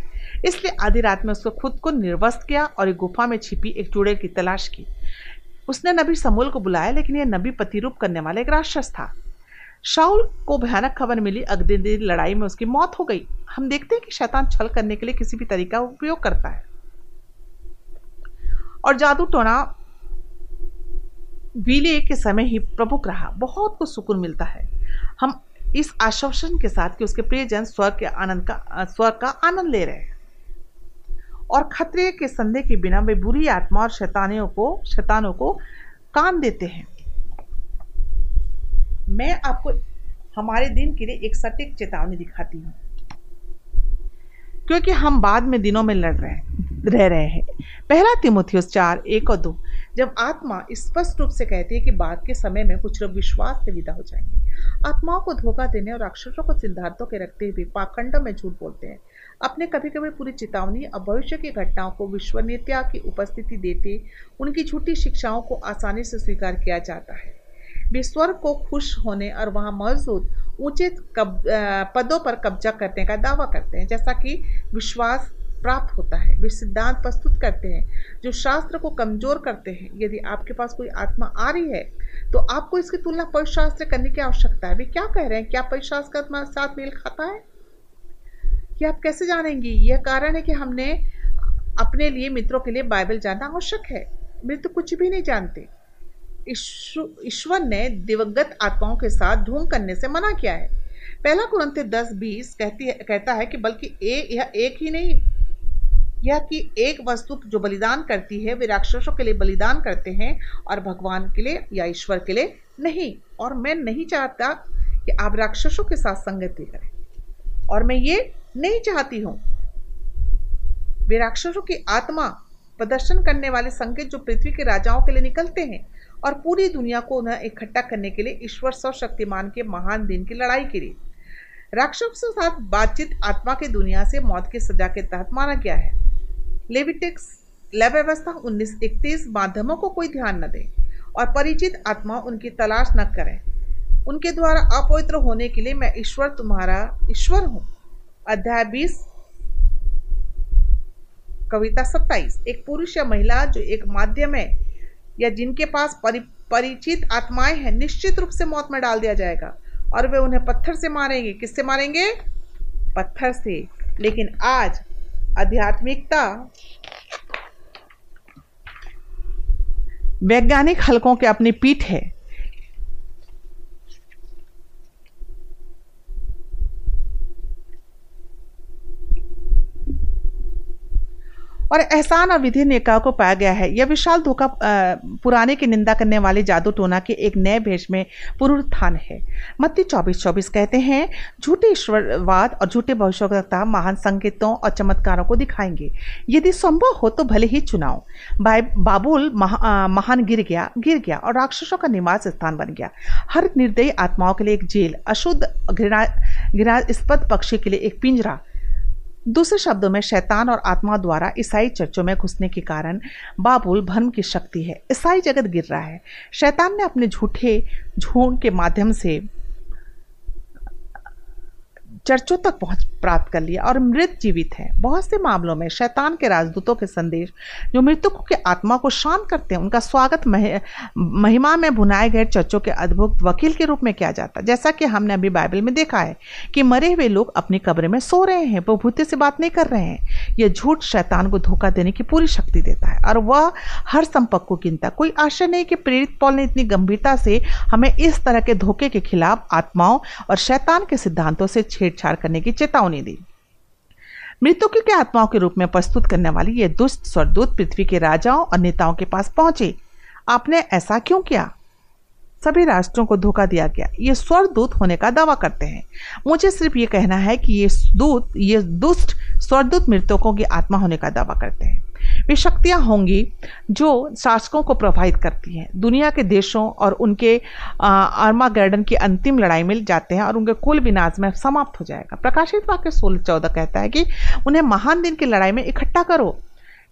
इसलिए आधी रात में उसको खुद को निर्वस्त किया और एक गुफा में छिपी एक चूड़े की तलाश की। उसने नबी समूल को बुलाया, लेकिन यह नबी प्रतिरूप करने वाला एक राक्षस था। शाउल को भयानक खबर मिली। अगले दिन लड़ाई में उसकी मौत हो गई। हम देखते हैं कि शैतान छल करने के लिए किसी भी तरीका उपयोग करता है। और जादू टोना विलय के समय ही प्रमुख रहा। बहुत कुछ सुकून मिलता है। हम इस आश्वासन के साथ कि उसके प्रियजन स्वर्ग के आनंद का, स्वर्ग का आनंद ले रहे हैं। और खतरे के संदेह के बिना वे बुरी आत्मा और शैतानियों को, शैतानों को काम देते हैं। मैं आपको हमारे दिन के लिए एक सटीक चेतावनी दिखाती हूँ। क्योंकि हम बाद में दिनों में लड़ रहे हैं रह रहे हैं। पहला तिमोथियस चार, एक और दो। जब आत्मा स्पष्ट रूप से कहती है कि बाद के समय में कुछ लोग विश्वास से विदा हो जाएँगे। आत्माओं को धोखा देने और अक्षरों को सिद्धार्थों के रखते हुए पाखंडों में झूठ बोलते हैं। अपने कभी कभी पूरी चेतावनी और भविष्य की घटनाओं को विश्वनीयता की उपस्थिति देते उनकी झूठी शिक्षाओं को आसानी से स्वीकार किया जाता है। वे स्वर्ग को खुश होने और वहाँ मौजूद ऊँचे पदों पर कब्जा करने का दावा करते हैं, जैसा कि विश्वास प्राप्त होता है, वे सिद्धांत प्रस्तुत करते हैं, जो शास्त्र को कमज़ोर करते हैं। यदि आपके पास कोई आत्मा आ रही है तो आपको इसकी तुलना पवित्र शास्त्र करने की आवश्यकता है। वे क्या कह रहे हैं? क्या परिशास्त्र शास्त्र का साथ मेल खाता है? कि आप कैसे जानेंगी? यह कारण है कि हमने अपने लिए मित्रों के लिए बाइबल जानना आवश्यक है। मित्र कुछ भी नहीं जानते। ईश्वर ने दिवंगत आत्माओं के साथ ढूंढ करने से मना किया है। पहला कुरंत दस बीस कहती है कहता है कि बल्कि ए, यह एक ही नहीं यह कि एक वस्तु जो बलिदान करती है वे राक्षसों के लिए बलिदान करते हैं और भगवान के लिए या ईश्वर के लिए नहीं। और मैं नहीं चाहता कि आप राक्षसों के साथ संगति करें। और मैं ये नहीं चाहती हूँ वे राक्षसों की आत्मा प्रदर्शन करने वाले संकेत जो पृथ्वी के राजाओं के लिए निकलते हैं और पूरी दुनिया को उन्हें इकट्ठा करने के लिए ईश्वर सर्वशक्तिमान के महान दिन की लड़ाई के लिए। राक्षसों के साथ बातचीत आत्मा की दुनिया से मौत की सजा के तहत माना गया है। लेविटिक्स लैब व्यवस्था उन्नीस इकतीस माध्यमों को कोई ध्यान न दें और परिचित आत्मा उनकी तलाश न करें। उनके द्वारा अपवित्र होने के लिए मैं ईश्वर तुम्हारा ईश्वर हूँ। अध्याय बीस, कविता सत्ताईस। एक पुरुष या महिला जो एक माध्यम है या जिनके पास परि, परिचित आत्माएँ हैं निश्चित रूप से मौत में डाल दिया जाएगा। और वे उन्हें पत्थर से मारेंगे। किससे मारेंगे? पत्थर से। लेकिन आज आध्यात्मिकता वैज्ञानिक हलकों के अपनी पीठ है। और एहसान और विधि निकाय को पाया गया है। यह विशाल धोखा पुराने की निंदा करने वाले जादू टोना के एक नए भेष में पुनरुत्थान है। मत्ती चौबीस चौबीस कहते हैं झूठे ईश्वरवाद और झूठे भविष्यता महान संकेतों और चमत्कारों को दिखाएँगे। यदि संभव हो तो भले ही चुनाव बाबुल महा, महान गिर गया गिर गया और राक्षसों का निवास स्थान बन गया। हर निर्दयी आत्माओं के लिए एक जेल अशुद्ध घृणा घृणास्पद पक्षी के लिए एक पिंजरा दूसरे शब्दों में शैतान और आत्मा द्वारा ईसाई चर्चों में घुसने के कारण बाबुल भ्रम की शक्ति है। ईसाई जगत गिर रहा है। शैतान ने अपने झूठे, झूठ के माध्यम से चर्चों तक पहुँच प्राप्त कर लिया और मृत जीवित है। बहुत से मामलों में शैतान के राजदूतों के संदेश जो मृतकों के आत्मा को शांत करते हैं उनका स्वागत मह, महिमा में भुनाए गए चर्चों के अद्भुत वकील के रूप में किया जाता है। जैसा कि हमने अभी बाइबल में देखा है कि मरे हुए लोग अपनी कब्र में सो रहे हैं वो भूते से बात नहीं कर रहे हैं। यह झूठ शैतान को धोखा देने की पूरी शक्ति देता है और वह हर संपर्क को गिनता कोई आशा नहीं कि प्रेरित पॉल ने इतनी गंभीरता से हमें इस तरह के धोखे के खिलाफ आत्माओं और शैतान के सिद्धांतों से छेड़छाड़ करने की चेतावनी दी। मृतकों के आत्माओं के रूप में प्रस्तुत करने वाली ये दुष्ट स्वरदूत पृथ्वी के राजाओं और नेताओं के पास पहुँचे। आपने ऐसा क्यों किया? सभी राष्ट्रों को धोखा दिया गया। ये स्वरदूत होने का दावा करते हैं। मुझे सिर्फ़ ये कहना है कि ये दूत, ये दुष्ट स्वरदूत मृतकों की आत्मा होने का दावा करते हैं। वे शक्तियाँ होंगी जो शासकों को प्रभावित करती हैं। दुनिया के देशों और उनके आर्मा गार्डन की अंतिम लड़ाई में जाते हैं और उनके कुल विनाश में समाप्त हो जाएगा। प्रकाशित वाक्य सोलह चौदह कहता है कि उन्हें महान दिन की लड़ाई में इकट्ठा करो।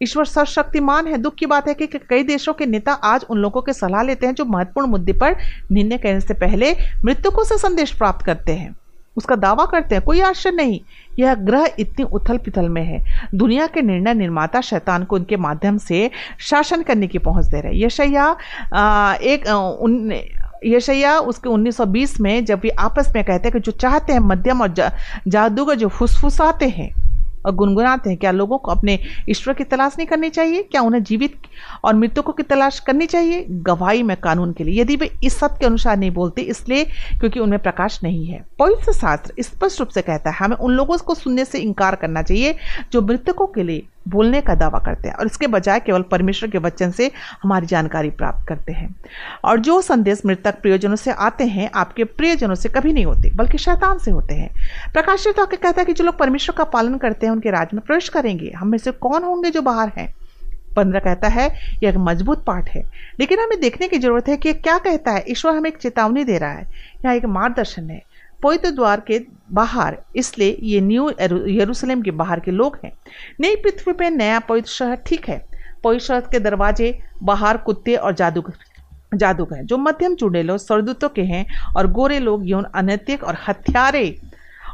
ईश्वर सर्वशक्तिमान है। दुख की बात है कि, कई देशों के नेता आज उन लोगों के सलाह लेते हैं जो महत्वपूर्ण मुद्दे पर निर्णय करने से पहले मृतकों से संदेश प्राप्त करते हैं। उसका दावा करते हैं कोई आश्चर्य नहीं। यह ग्रह इतनी उथल पिथल में है। दुनिया के निर्णय निर्माता शैतान को उनके माध्यम से शासन करने की पहुँच दे रहे यशैया एक उन यशैया उसके 1920 में जब वे आपस में कहते हैं कि जो चाहते हैं मध्यम और जा, जादूगर जो फुसफुसाते हैं गुनगुनाते हैं, क्या लोगों को अपने ईश्वर की तलाश नहीं करनी चाहिए? क्या उन्हें जीवित और मृतकों की तलाश करनी चाहिए? गवाही में कानून के लिए। यदि वे इस सत्य के अनुसार नहीं बोलते, इसलिए क्योंकि उनमें प्रकाश नहीं है। पवित्र शास्त्र स्पष्ट रूप से कहता है, हमें उन लोगों को सुनने से इनकार करना चाहिए जो मृतकों के लिए बोलने का दावा करते हैं और इसके बजाय केवल परमेश्वर के वचन से हमारी जानकारी प्राप्त करते हैं। और जो संदेश मृतक प्रियजनों से आते हैं, आपके प्रियजनों से कभी नहीं होते, बल्कि शैतान से होते हैं। प्रकाशित होकर कहता है कि जो लोग परमेश्वर का पालन करते हैं, उनके राज में प्रवेश करेंगे। हम में से कौन होंगे जो बाहर हैं? पंद्रह कहता है, यह एक मज़बूत पाठ है। लेकिन हमें देखने की ज़रूरत है कि क्या कहता है। ईश्वर हमें एक चेतावनी दे रहा है। यह एक मार्गदर्शन है। पवित्र द्वार के बाहर, इसलिए ये न्यू यरूशलेम के बाहर के लोग हैं। नई पृथ्वी पर नया पवित्र शहर ठीक है। पवित्र शहर के दरवाजे बाहर कुत्ते और जादूगर जादूगर हैं, जो मध्यम चुड़ेलों सरदूतों के हैं और गोरे लोग यौन अनैतिक और हथियारे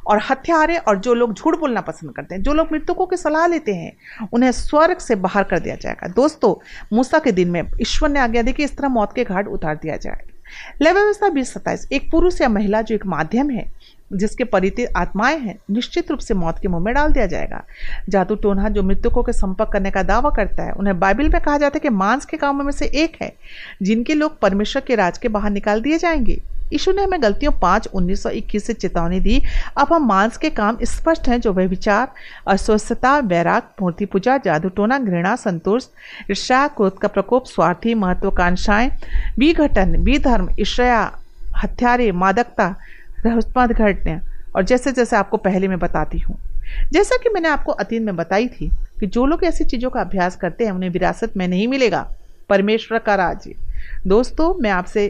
और हथियारे और जो लोग झूठ बोलना पसंद करते हैं, जो लोग मृतकों की सलाह लेते हैं, उन्हें स्वर्ग से बाहर कर दिया जाएगा। दोस्तों, मूसा के दिन में ईश्वर ने आज्ञा दी कि इस तरह मौत के घाट उतार दिया जाएगा लय व्यवस्था बीस सत्ताईस एक पुरुष या महिला जो एक माध्यम है, जिसके परित आत्माएँ हैं, निश्चित रूप से मौत के मुँह में डाल दिया जाएगा। जादू टोना जो मृतकों के संपर्क करने का दावा करता है, उन्हें बाइबिल में कहा जाता है कि मांस के कामों में से एक है, जिनके लोग परमेश्वर के राज के बाहर निकाल दिए जाएँगे। यीशु ने हमें गलतियों पाँच, उन्नीस सौ इक्कीस से चेतावनी दी। अब हम मांस के काम स्पष्ट हैं, जो वह विचार, अस्वस्थता, वैराग, मूर्ति पूजा, जादू टोना, घृणा, संतोष ईर्षा क्रोध का प्रकोप, स्वार्थी, महत्वाकांक्षाएँ, विघटन, विधर्म, ईर्षया, हत्यारे, मादकता रहस्पद घटना। और जैसे जैसे आपको पहले मैं बताती हूँ, जैसा कि मैंने आपको अतीत में बताई थी कि जो लोग ऐसी चीज़ों का अभ्यास करते हैं, उन्हें विरासत में नहीं मिलेगा। परमेश्वर का राज्य। दोस्तों, मैं आपसे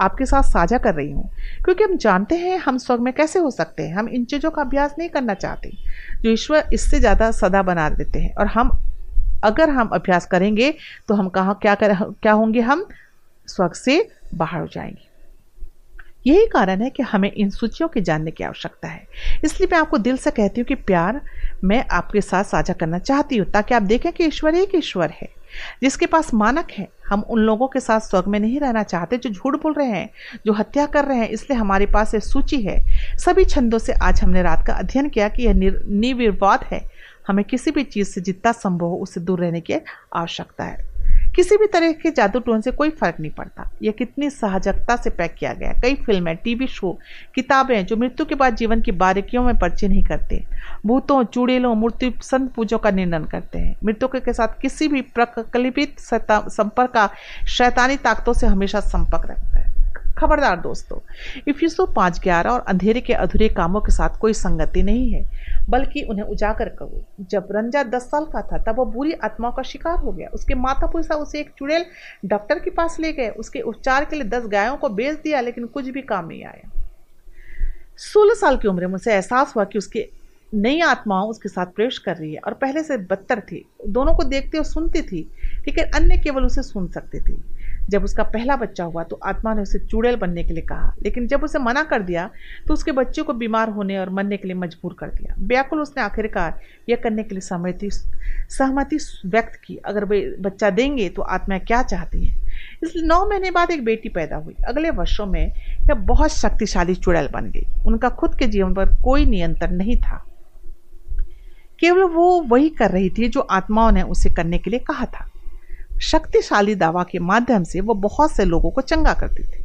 आपके साथ साझा कर रही हूँ। क्योंकि हम जानते हैं हम स्वर्ग में कैसे हो सकते हैं। हम इन चीज़ों का अभ्यास नहीं करना चाहते। जो ईश्वर इससे ज़्यादा सदा बना देते हैं। और हम, अगर हम अभ्यास करेंगे तो हम कहाँ, क्या कर, क्या होंगे हम? स्वर्ग से बाहर हो जाएँगे। यही कारण है कि हमें इन सूचियों के जानने की आवश्यकता है। इसलिए मैं आपको दिल से कहती हूँ कि प्यार मैं आपके साथ साझा करना चाहती हूँ, ताकि आप देखें कि ईश्वर एक ईश्वर है, जिसके पास मानक है। हम उन लोगों के साथ स्वर्ग में नहीं रहना चाहते जो झूठ बोल रहे हैं, जो हत्या कर रहे हैं, इसलिए हमारे पास यह सूची है। सभी छंदों से आज हमने रात का अध्ययन किया कि यह निर्विवाद है। हमें किसी भी चीज़ से जितना संभव हो उससे दूर रहने की आवश्यकता है। किसी भी तरह के जादू टोन से कोई फ़र्क नहीं पड़ता। यह कितनी सहजकता से पैक किया गया कई फ़िल्में, टीवी शो, किताबें जो मृत्यु के बाद जीवन की बारीकियों में पर्चे नहीं करते। भूतों, चूड़ेलों, मूर्ति, संत पूजों का निर्णय करते हैं। मृतकों के साथ किसी भी प्रकल्पित संपर्क का शैतानी ताकतों से हमेशा संपर्क रखता है। खबरदार दोस्तों इफ्यूसो पाँच ग्यारह और अंधेरे के अधूरे कामों के साथ कोई संगति नहीं है, बल्कि उन्हें उजागर करो। जब रंजा दस साल का था, तब वह बुरी आत्माओं का शिकार हो गया। उसके माता पिता उसे एक चुड़ैल डॉक्टर के पास ले गए। उसके उपचार के लिए दस गायों को बेच दिया, लेकिन कुछ भी काम नहीं आया। सोलह साल की उम्र में उसे एहसास हुआ कि उसके नई आत्माओं उसके साथ प्रवेश कर रही है और पहले से बदतर थी। दोनों को देखती और सुनती थी, लेकिन अन्य केवल उसे सुन सकती थे। जब उसका पहला बच्चा हुआ तो आत्मा ने उसे चुड़ैल बनने के लिए कहा। लेकिन जब उसे मना कर दिया तो उसके बच्चे को बीमार होने और मरने के लिए मजबूर कर दिया। व्याकुल उसने आखिरकार यह करने के लिए सहमति सहमति व्यक्त की, अगर वे बच्चा देंगे तो आत्मा क्या चाहती है? इसलिए नौ महीने बाद एक बेटी पैदा हुई। अगले वर्षों में यह बहुत शक्तिशाली चुड़ैल बन गई। उनका खुद के जीवन पर कोई नियंत्रण नहीं था। केवल वो वही कर रही थी जो आत्माओं ने उसे करने के लिए कहा था। शक्तिशाली दावा के माध्यम से वो बहुत से लोगों को चंगा करती थी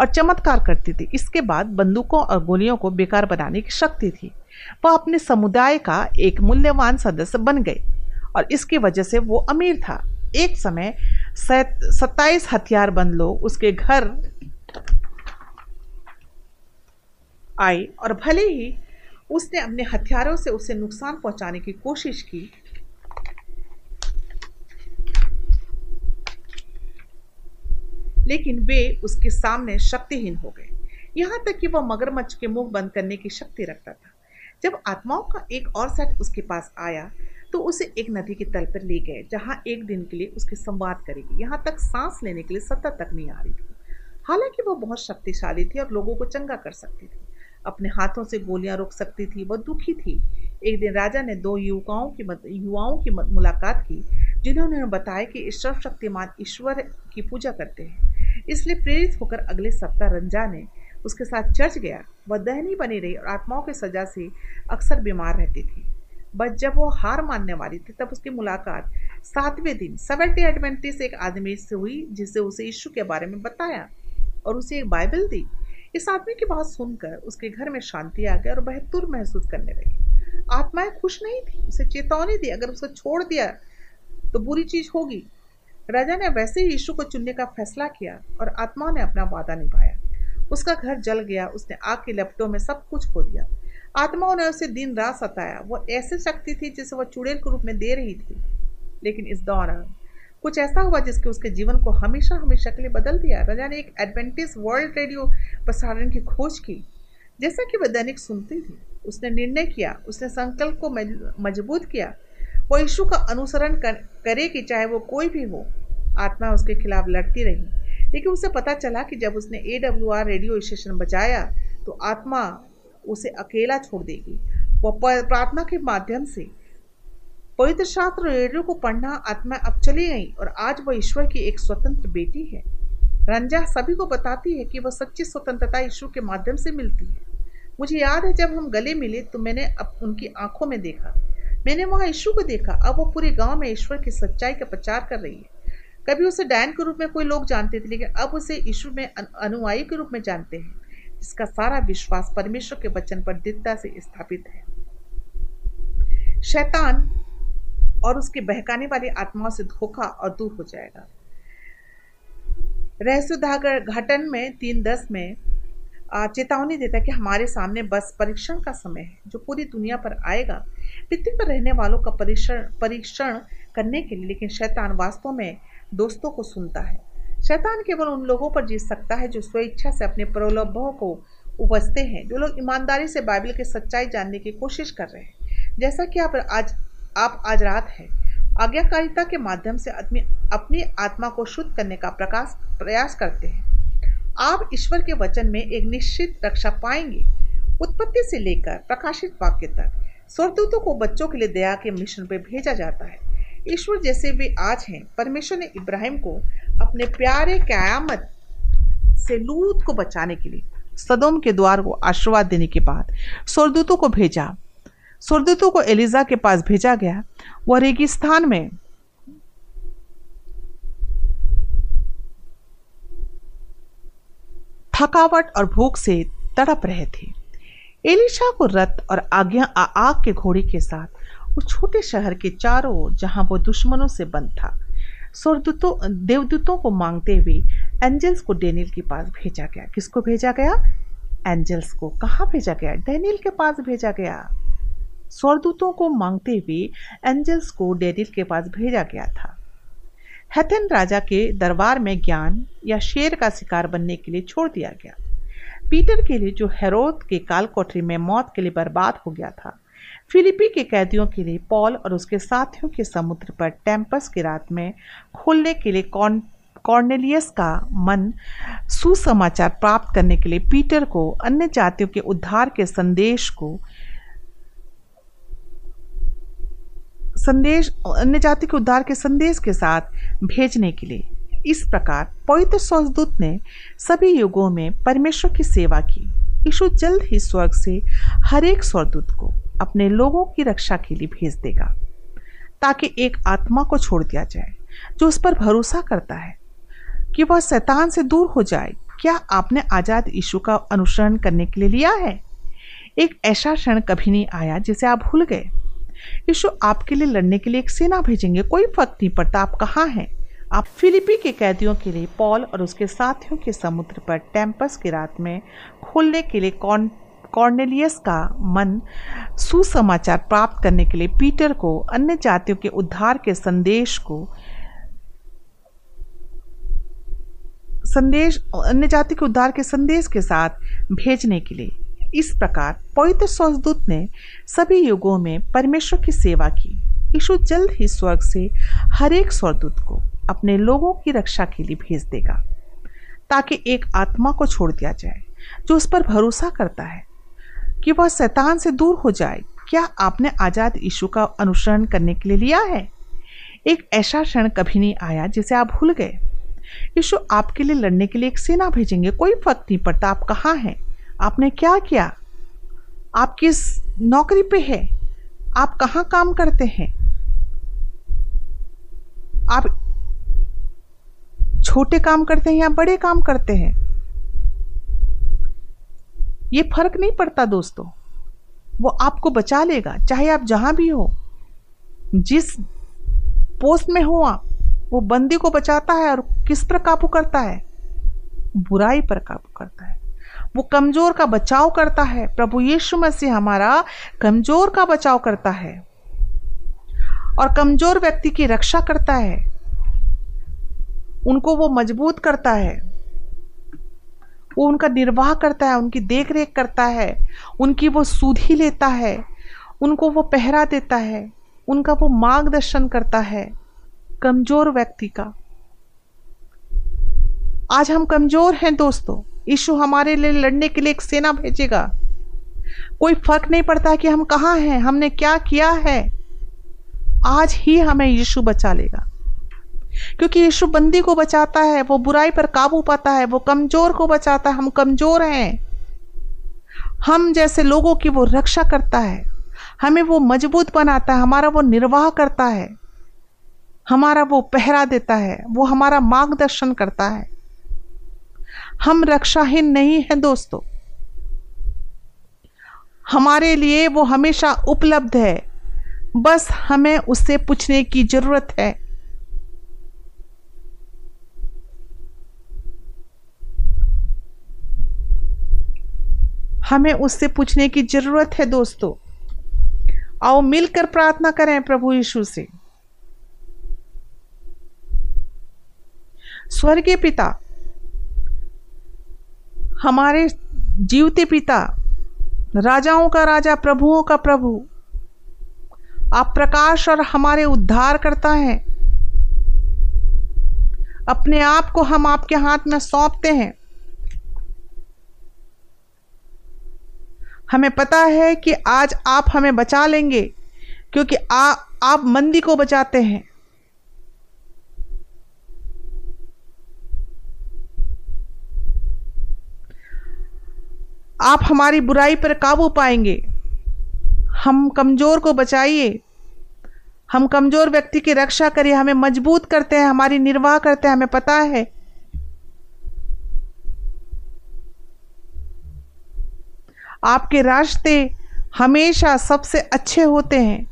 और चमत्कार करती थी। इसके बाद बंदूकों और गोलियों को बेकार बनाने की शक्ति थी। वह अपने समुदाय का एक मूल्यवान सदस्य बन गए और इसकी वजह से वो अमीर था। एक समय सत्ताईस हथियारबंद लोग उसके घर आए और भले ही उसने अपने हथियारों से उसे नुकसान पहुँचाने की कोशिश की लेकिन वे उसके सामने शक्तिहीन हो गए। यहाँ तक कि वह मगरमच्छ के मुँह बंद करने की शक्ति रखता था। जब आत्माओं का एक और सेट उसके पास आया तो उसे एक नदी के तल पर ले गए, जहाँ एक दिन के लिए उसके संवाद करेगी। यहाँ तक सांस लेने के लिए सतत तक नहीं आ रही थी। हालाँकि वह बहुत शक्तिशाली थी और लोगों को चंगा कर सकती थी। अपने हाथों से गोलियाँ रोक सकती थी, वह दुखी थी। एक दिन राजा ने दो युवकाओं की युवाओं की मुलाकात की, जिन्होंने बताया कि सर्वशक्तिमान ईश्वर की पूजा करते हैं। इसलिए प्रेरित होकर अगले सप्ताह रंजा ने उसके साथ चर्च गया। वह दहनी बनी रही और आत्माओं की सजा से अक्सर बीमार रहती थी। बस जब वो हार मानने वाली थी, तब उसकी मुलाकात सातवें दिन सेवेंटी एडवेंटिस एक आदमी से हुई, जिसे उसे यीशु के बारे में बताया और उसे एक बाइबल दी। इस आदमी की बात सुनकर उसके घर में शांति आ गई और वह तुर महसूस करने लगी। आत्माएँ खुश नहीं थी, उसे चेतावनी दी, अगर उसे छोड़ दिया तो बुरी चीज़ होगी। राजा ने वैसे ही यीशु को चुनने का फैसला किया और आत्मा ने अपना वादा निभाया। उसका घर जल गया, उसने आग के लपटों में सब कुछ खो दिया। आत्माओं ने उसे दिन रात सताया। वो ऐसी शक्ति थी जिसे वह चुड़ैल के रूप में दे रही थी। लेकिन इस दौरान कुछ ऐसा हुआ जिसके उसके जीवन को हमेशा हमेशा के लिए बदल दिया। राजा ने एक एडवेंटिस वर्ल्ड रेडियो प्रसारण की खोज की, जैसा कि वह दैनिक सुनती थी। उसने निर्णय किया, उसने संकल्प को मज़बूत किया वो यीशु का अनुसरण कर, करे कि चाहे वो कोई भी हो आत्मा उसके खिलाफ लड़ती रही। लेकिन उसे पता चला कि जब उसने A W R radio station बजाया तो आत्मा उसे अकेला छोड़ देगी। वह प्रार्थना के माध्यम से पवित्र शास्त्र रेडियो को पढ़ना आत्मा अब चली गई और आज वह ईश्वर की एक स्वतंत्र बेटी है। रंजा सभी को बताती है कि वह सच्ची स्वतंत्रता ईश्वर के माध्यम से मिलती है। मुझे याद है जब हम गले मिले तो मैंने अब उनकी आँखों में देखा। मैंने वहाँ ईशु को देखा। अब वो पूरे गाँव में ईश्वर की सच्चाई का प्रचार कर रही है। कभी उसे डायन के रूप में कोई लोग जानते थे, लेकिन अब उसे ईश्वर में अनुयायी के रूप में जानते हैं, जिसका सारा विश्वास परमेश्वर के वचन पर दृढ़ता से स्थापित है। शैतान और उसके बहकाने वाली आत्माओं से धोखा और दूर हो जाएगा। रहस्योद्धागर घटन में तीन दस में चेतावनी देता है कि हमारे सामने बस परीक्षण का समय है, जो पूरी दुनिया पर आएगा। पृथ्वी पर रहने वालों का परीक्षण परीक्षण करने के लिए, लेकिन शैतान वास्तव में दोस्तों को सुनता है। शैतान केवल उन लोगों पर जीत सकता है जो स्वेच्छा से अपने प्रलोभों को उपजते हैं, जो लोग ईमानदारी से बाइबल की सच्चाई जानने की कोशिश कर रहे हैं। जैसा कि आप आज आप आज रात है। आज्ञाकारिता के माध्यम से आदमी अपनी आत्मा को शुद्ध करने का प्रकाश, प्रयास करते हैं। आप ईश्वर के वचन में एक निश्चित रक्षा पाएँगे। उत्पत्ति से लेकर प्रकाशित वाक्य तक। स्वर्गदूतों को बच्चों के लिए दया के मिशन पर भेजा जाता है। ईश्वर जैसे वे आज हैं, परमेश्वर ने इब्राहिम को अपने प्यारे क्यामत से लूत को बचाने के लिए, सदोम के द्वार को आशीर्वाद देने के बाद स्वर्गदूतों को भेजा। स्वर्गदूतों को एलिजा के पास भेजा गया। वह रेगिस्तान में थकावट और भूख से तड़प रहे थे। एलिशा को रथ और आज्ञा आग के घोड़े के साथ उस छोटे शहर के चारों ओर जहाँ वो दुश्मनों से बंद था, स्वर्गदूतों, देवदूतों को मांगते हुए एंजल्स को डेनियल के पास भेजा गया। किसको भेजा गया? एंजल्स को। कहाँ भेजा गया? डेनियल के पास भेजा गया। स्वर्गदूतों को मांगते हुए एंजल्स को डेनियल के पास भेजा गया था। हेथन राजा के दरबार में ज्ञान या शेर का शिकार बनने के लिए छोड़ दिया गया। पीटर के लिए, जो हेरोद के काल कोठरी में मौत के लिए बर्बाद हो गया था, फिलिपी के कैदियों के लिए पॉल और उसके साथियों के समुद्र पर टेम्पस की रात में खोलने के लिए कौन, कॉर्नेलियस का मन सुसमाचार प्राप्त करने के लिए पीटर को, अन्य जातियों के उद्धार के संदेश को, संदेश, अन्य जाति के उद्धार के संदेश के साथ भेजने के लिए इस प्रकार पवित्र स्वर्गदूत ने सभी युगों में परमेश्वर की सेवा की। यीशु जल्द ही स्वर्ग से हर एक स्वर्गदूत को अपने लोगों की रक्षा के लिए भेज देगा, ताकि एक आत्मा को छोड़ दिया जाए, जो उस पर भरोसा करता है कि वह शैतान से दूर हो जाए। क्या आपने आज़ाद यीशु का अनुसरण करने के लिए लिया है? एक ऐसा क्षण कभी नहीं आया जिसे आप भूल गए। यीशु आपके लिए लड़ने के लिए एक सेना भेजेंगे। कोई फ़र्क नहीं पड़ता आप कहाँ हैं। आप फिलिपी के कैदियों के लिए पॉल और उसके साथियों के समुद्र पर टेम्पस की रात में खोलने के लिए कौन, कॉर्नेलियस का मन सुसमाचार प्राप्त करने के लिए पीटर को, अन्य जातियों के उद्धार के संदेश को, संदेश, अन्य जाति के उद्धार के संदेश के साथ भेजने के लिए। इस प्रकार पवित्र स्वर्गदूत ने सभी युगों में परमेश्वर की सेवा की। यीशु जल्द ही स्वर्ग से हरेक एक स्वर्गदूत को अपने लोगों की रक्षा के लिए भेज देगा, ताकि एक आत्मा को छोड़ दिया जाए, जो उस पर भरोसा करता है कि वह शैतान से दूर हो जाए। क्या आपने आज़ाद यीशु का अनुसरण करने के लिए लिया है? एक ऐसा क्षण कभी नहीं आया जिसे आप भूल गए। यीशु आपके लिए लड़ने के लिए एक सेना भेजेंगे। कोई फ़र्क नहीं पड़ता आप कहाँ हैं? आपने क्या किया? आप किस नौकरी पे है? आप कहाँ काम करते हैं? आप छोटे काम करते हैं या बड़े काम करते हैं? ये फ़र्क नहीं पड़ता दोस्तों। वो आपको बचा लेगा, चाहे आप जहाँ भी हो। जिस पोस्ट में हो आप, वो बंदी को बचाता है और किस पर काबू करता है? बुराई पर काबू करता है। वो कमज़ोर का बचाव करता है। प्रभु यीशु मसीह हमारा कमज़ोर का बचाव करता है और कमज़ोर व्यक्ति की रक्षा करता है। उनको वो मज़बूत करता है। वो उनका निर्वाह करता है, उनकी देख रेख करता है, उनकी वो सुधी लेता है, उनको वो पहरा देता है, उनका वो मार्गदर्शन करता है कमज़ोर व्यक्ति का। आज हम कमज़ोर हैं दोस्तों, यीशु हमारे लिए लड़ने के लिए एक सेना भेजेगा। कोई फ़र्क नहीं पड़ता कि हम कहाँ हैं, हमने क्या किया है। आज ही हमें यीशु बचा लेगा। क्योंकि यीशु बंदी को बचाता है, वो बुराई पर काबू पाता है, वो कमज़ोर को बचाता है, हम कमज़ोर हैं। हम जैसे लोगों की वो रक्षा करता है, हमें वो मज़बूत बनाता है, हमारा वो निर्वाह करता है, हमारा वो पहरा देता है, वो हमारा मार्गदर्शन करता है। हम रक्षाहीन नहीं हैं दोस्तों। हमारे लिए वो हमेशा उपलब्ध है, बस हमें उससे पूछने की ज़रूरत है। हमें उससे पूछने की ज़रूरत है दोस्तों। आओ मिलकर प्रार्थना करें प्रभु यीशु से। स्वर्गीय पिता, हमारे जीवते पिता, राजाओं का राजा, प्रभुओं का प्रभु, आप प्रकाश और हमारे उद्धार करता है। अपने आप को हम आपके हाथ में सौंपते हैं। हमें पता है कि आज आप हमें बचा लेंगे क्योंकि आ, आप मंदी को बचाते हैं। आप हमारी बुराई पर काबू पाएँगे। हम कमज़ोर को बचाइए। हम कमज़ोर व्यक्ति की रक्षा करिए। हमें मज़बूत करते हैं हमारी निर्वाह करते हैं। हमें पता है आपके रास्ते हमेशा सबसे अच्छे होते हैं।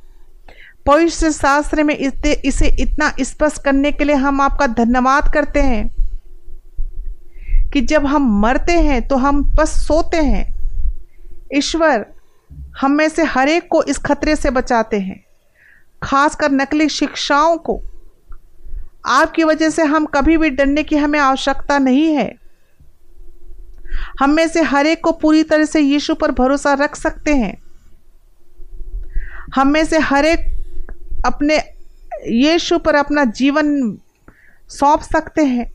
पवित्र शास्त्र में इसे इसे इतना स्पष्ट करने के लिए हम आपका धन्यवाद करते हैं कि जब हम मरते हैं तो हम बस सोते हैं। ईश्वर हम में से हर एक को इस खतरे से बचाते हैं, खासकर नकली शिक्षाओं को। आपकी वजह से हम कभी भी डरने की हमें आवश्यकता नहीं है। हम में से हर एक को पूरी तरह से यीशु पर भरोसा रख सकते हैं। हम में से हर एक अपने यीशु पर अपना जीवन सौंप सकते हैं।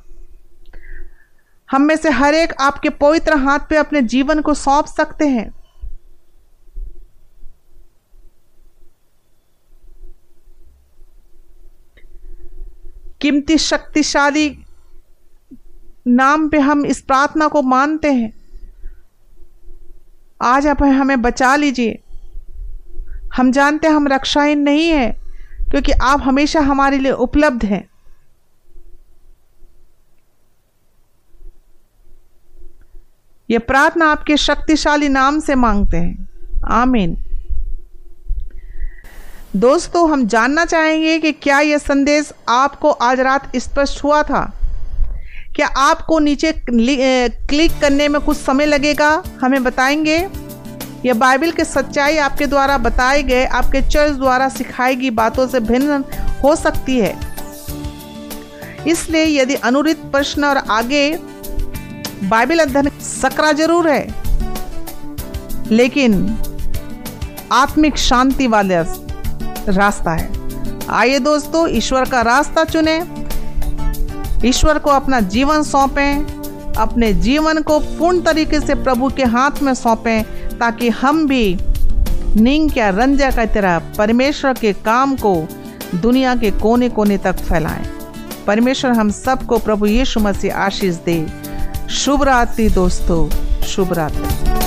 हम में से हर एक आपके पवित्र हाथ पे अपने जीवन को सौंप सकते हैं। कीमती शक्तिशाली नाम पे हम इस प्रार्थना को मानते हैं। आज आप हमें बचा लीजिए। हम जानते हैं हम रक्षाहीन नहीं है, क्योंकि आप हमेशा हमारे लिए उपलब्ध हैं। यह प्रार्थना आपके शक्तिशाली नाम से मांगते हैं। आमीन। दोस्तों, हम जानना चाहेंगे कि क्या यह संदेश आपको आज रात स्पष्ट हुआ था? क्या आपको नीचे क्लिक करने में कुछ समय लगेगा? हमें बताएँगे। यह बाइबल के सच्चाई आपके द्वारा बताए गए, आपके चर्च द्वारा सिखाई गई बातों से भिन्न हो सकती है। इसलिए यदि अनुरित प्रश्न और आगे बाइबल अध्ययन सकरा ज़रूर है। लेकिन आत्मिक शांति वाला रास्ता है। आइए दोस्तों, ईश्वर का रास्ता चुने। ईश्वर को अपना जीवन सौंपें, अपने जीवन को पूर्ण तरीके से प्रभु के हाथ में सौंपें, ताकि हम भी नींग या रंजा की तरह परमेश्वर के काम को दुनिया के कोने कोने तक फैलाएँ। परमेश्वर हम सबको प्रभु यीशु मसीह आशीष दे। शुभ रात्रि दोस्तों, शुभ रात्रि।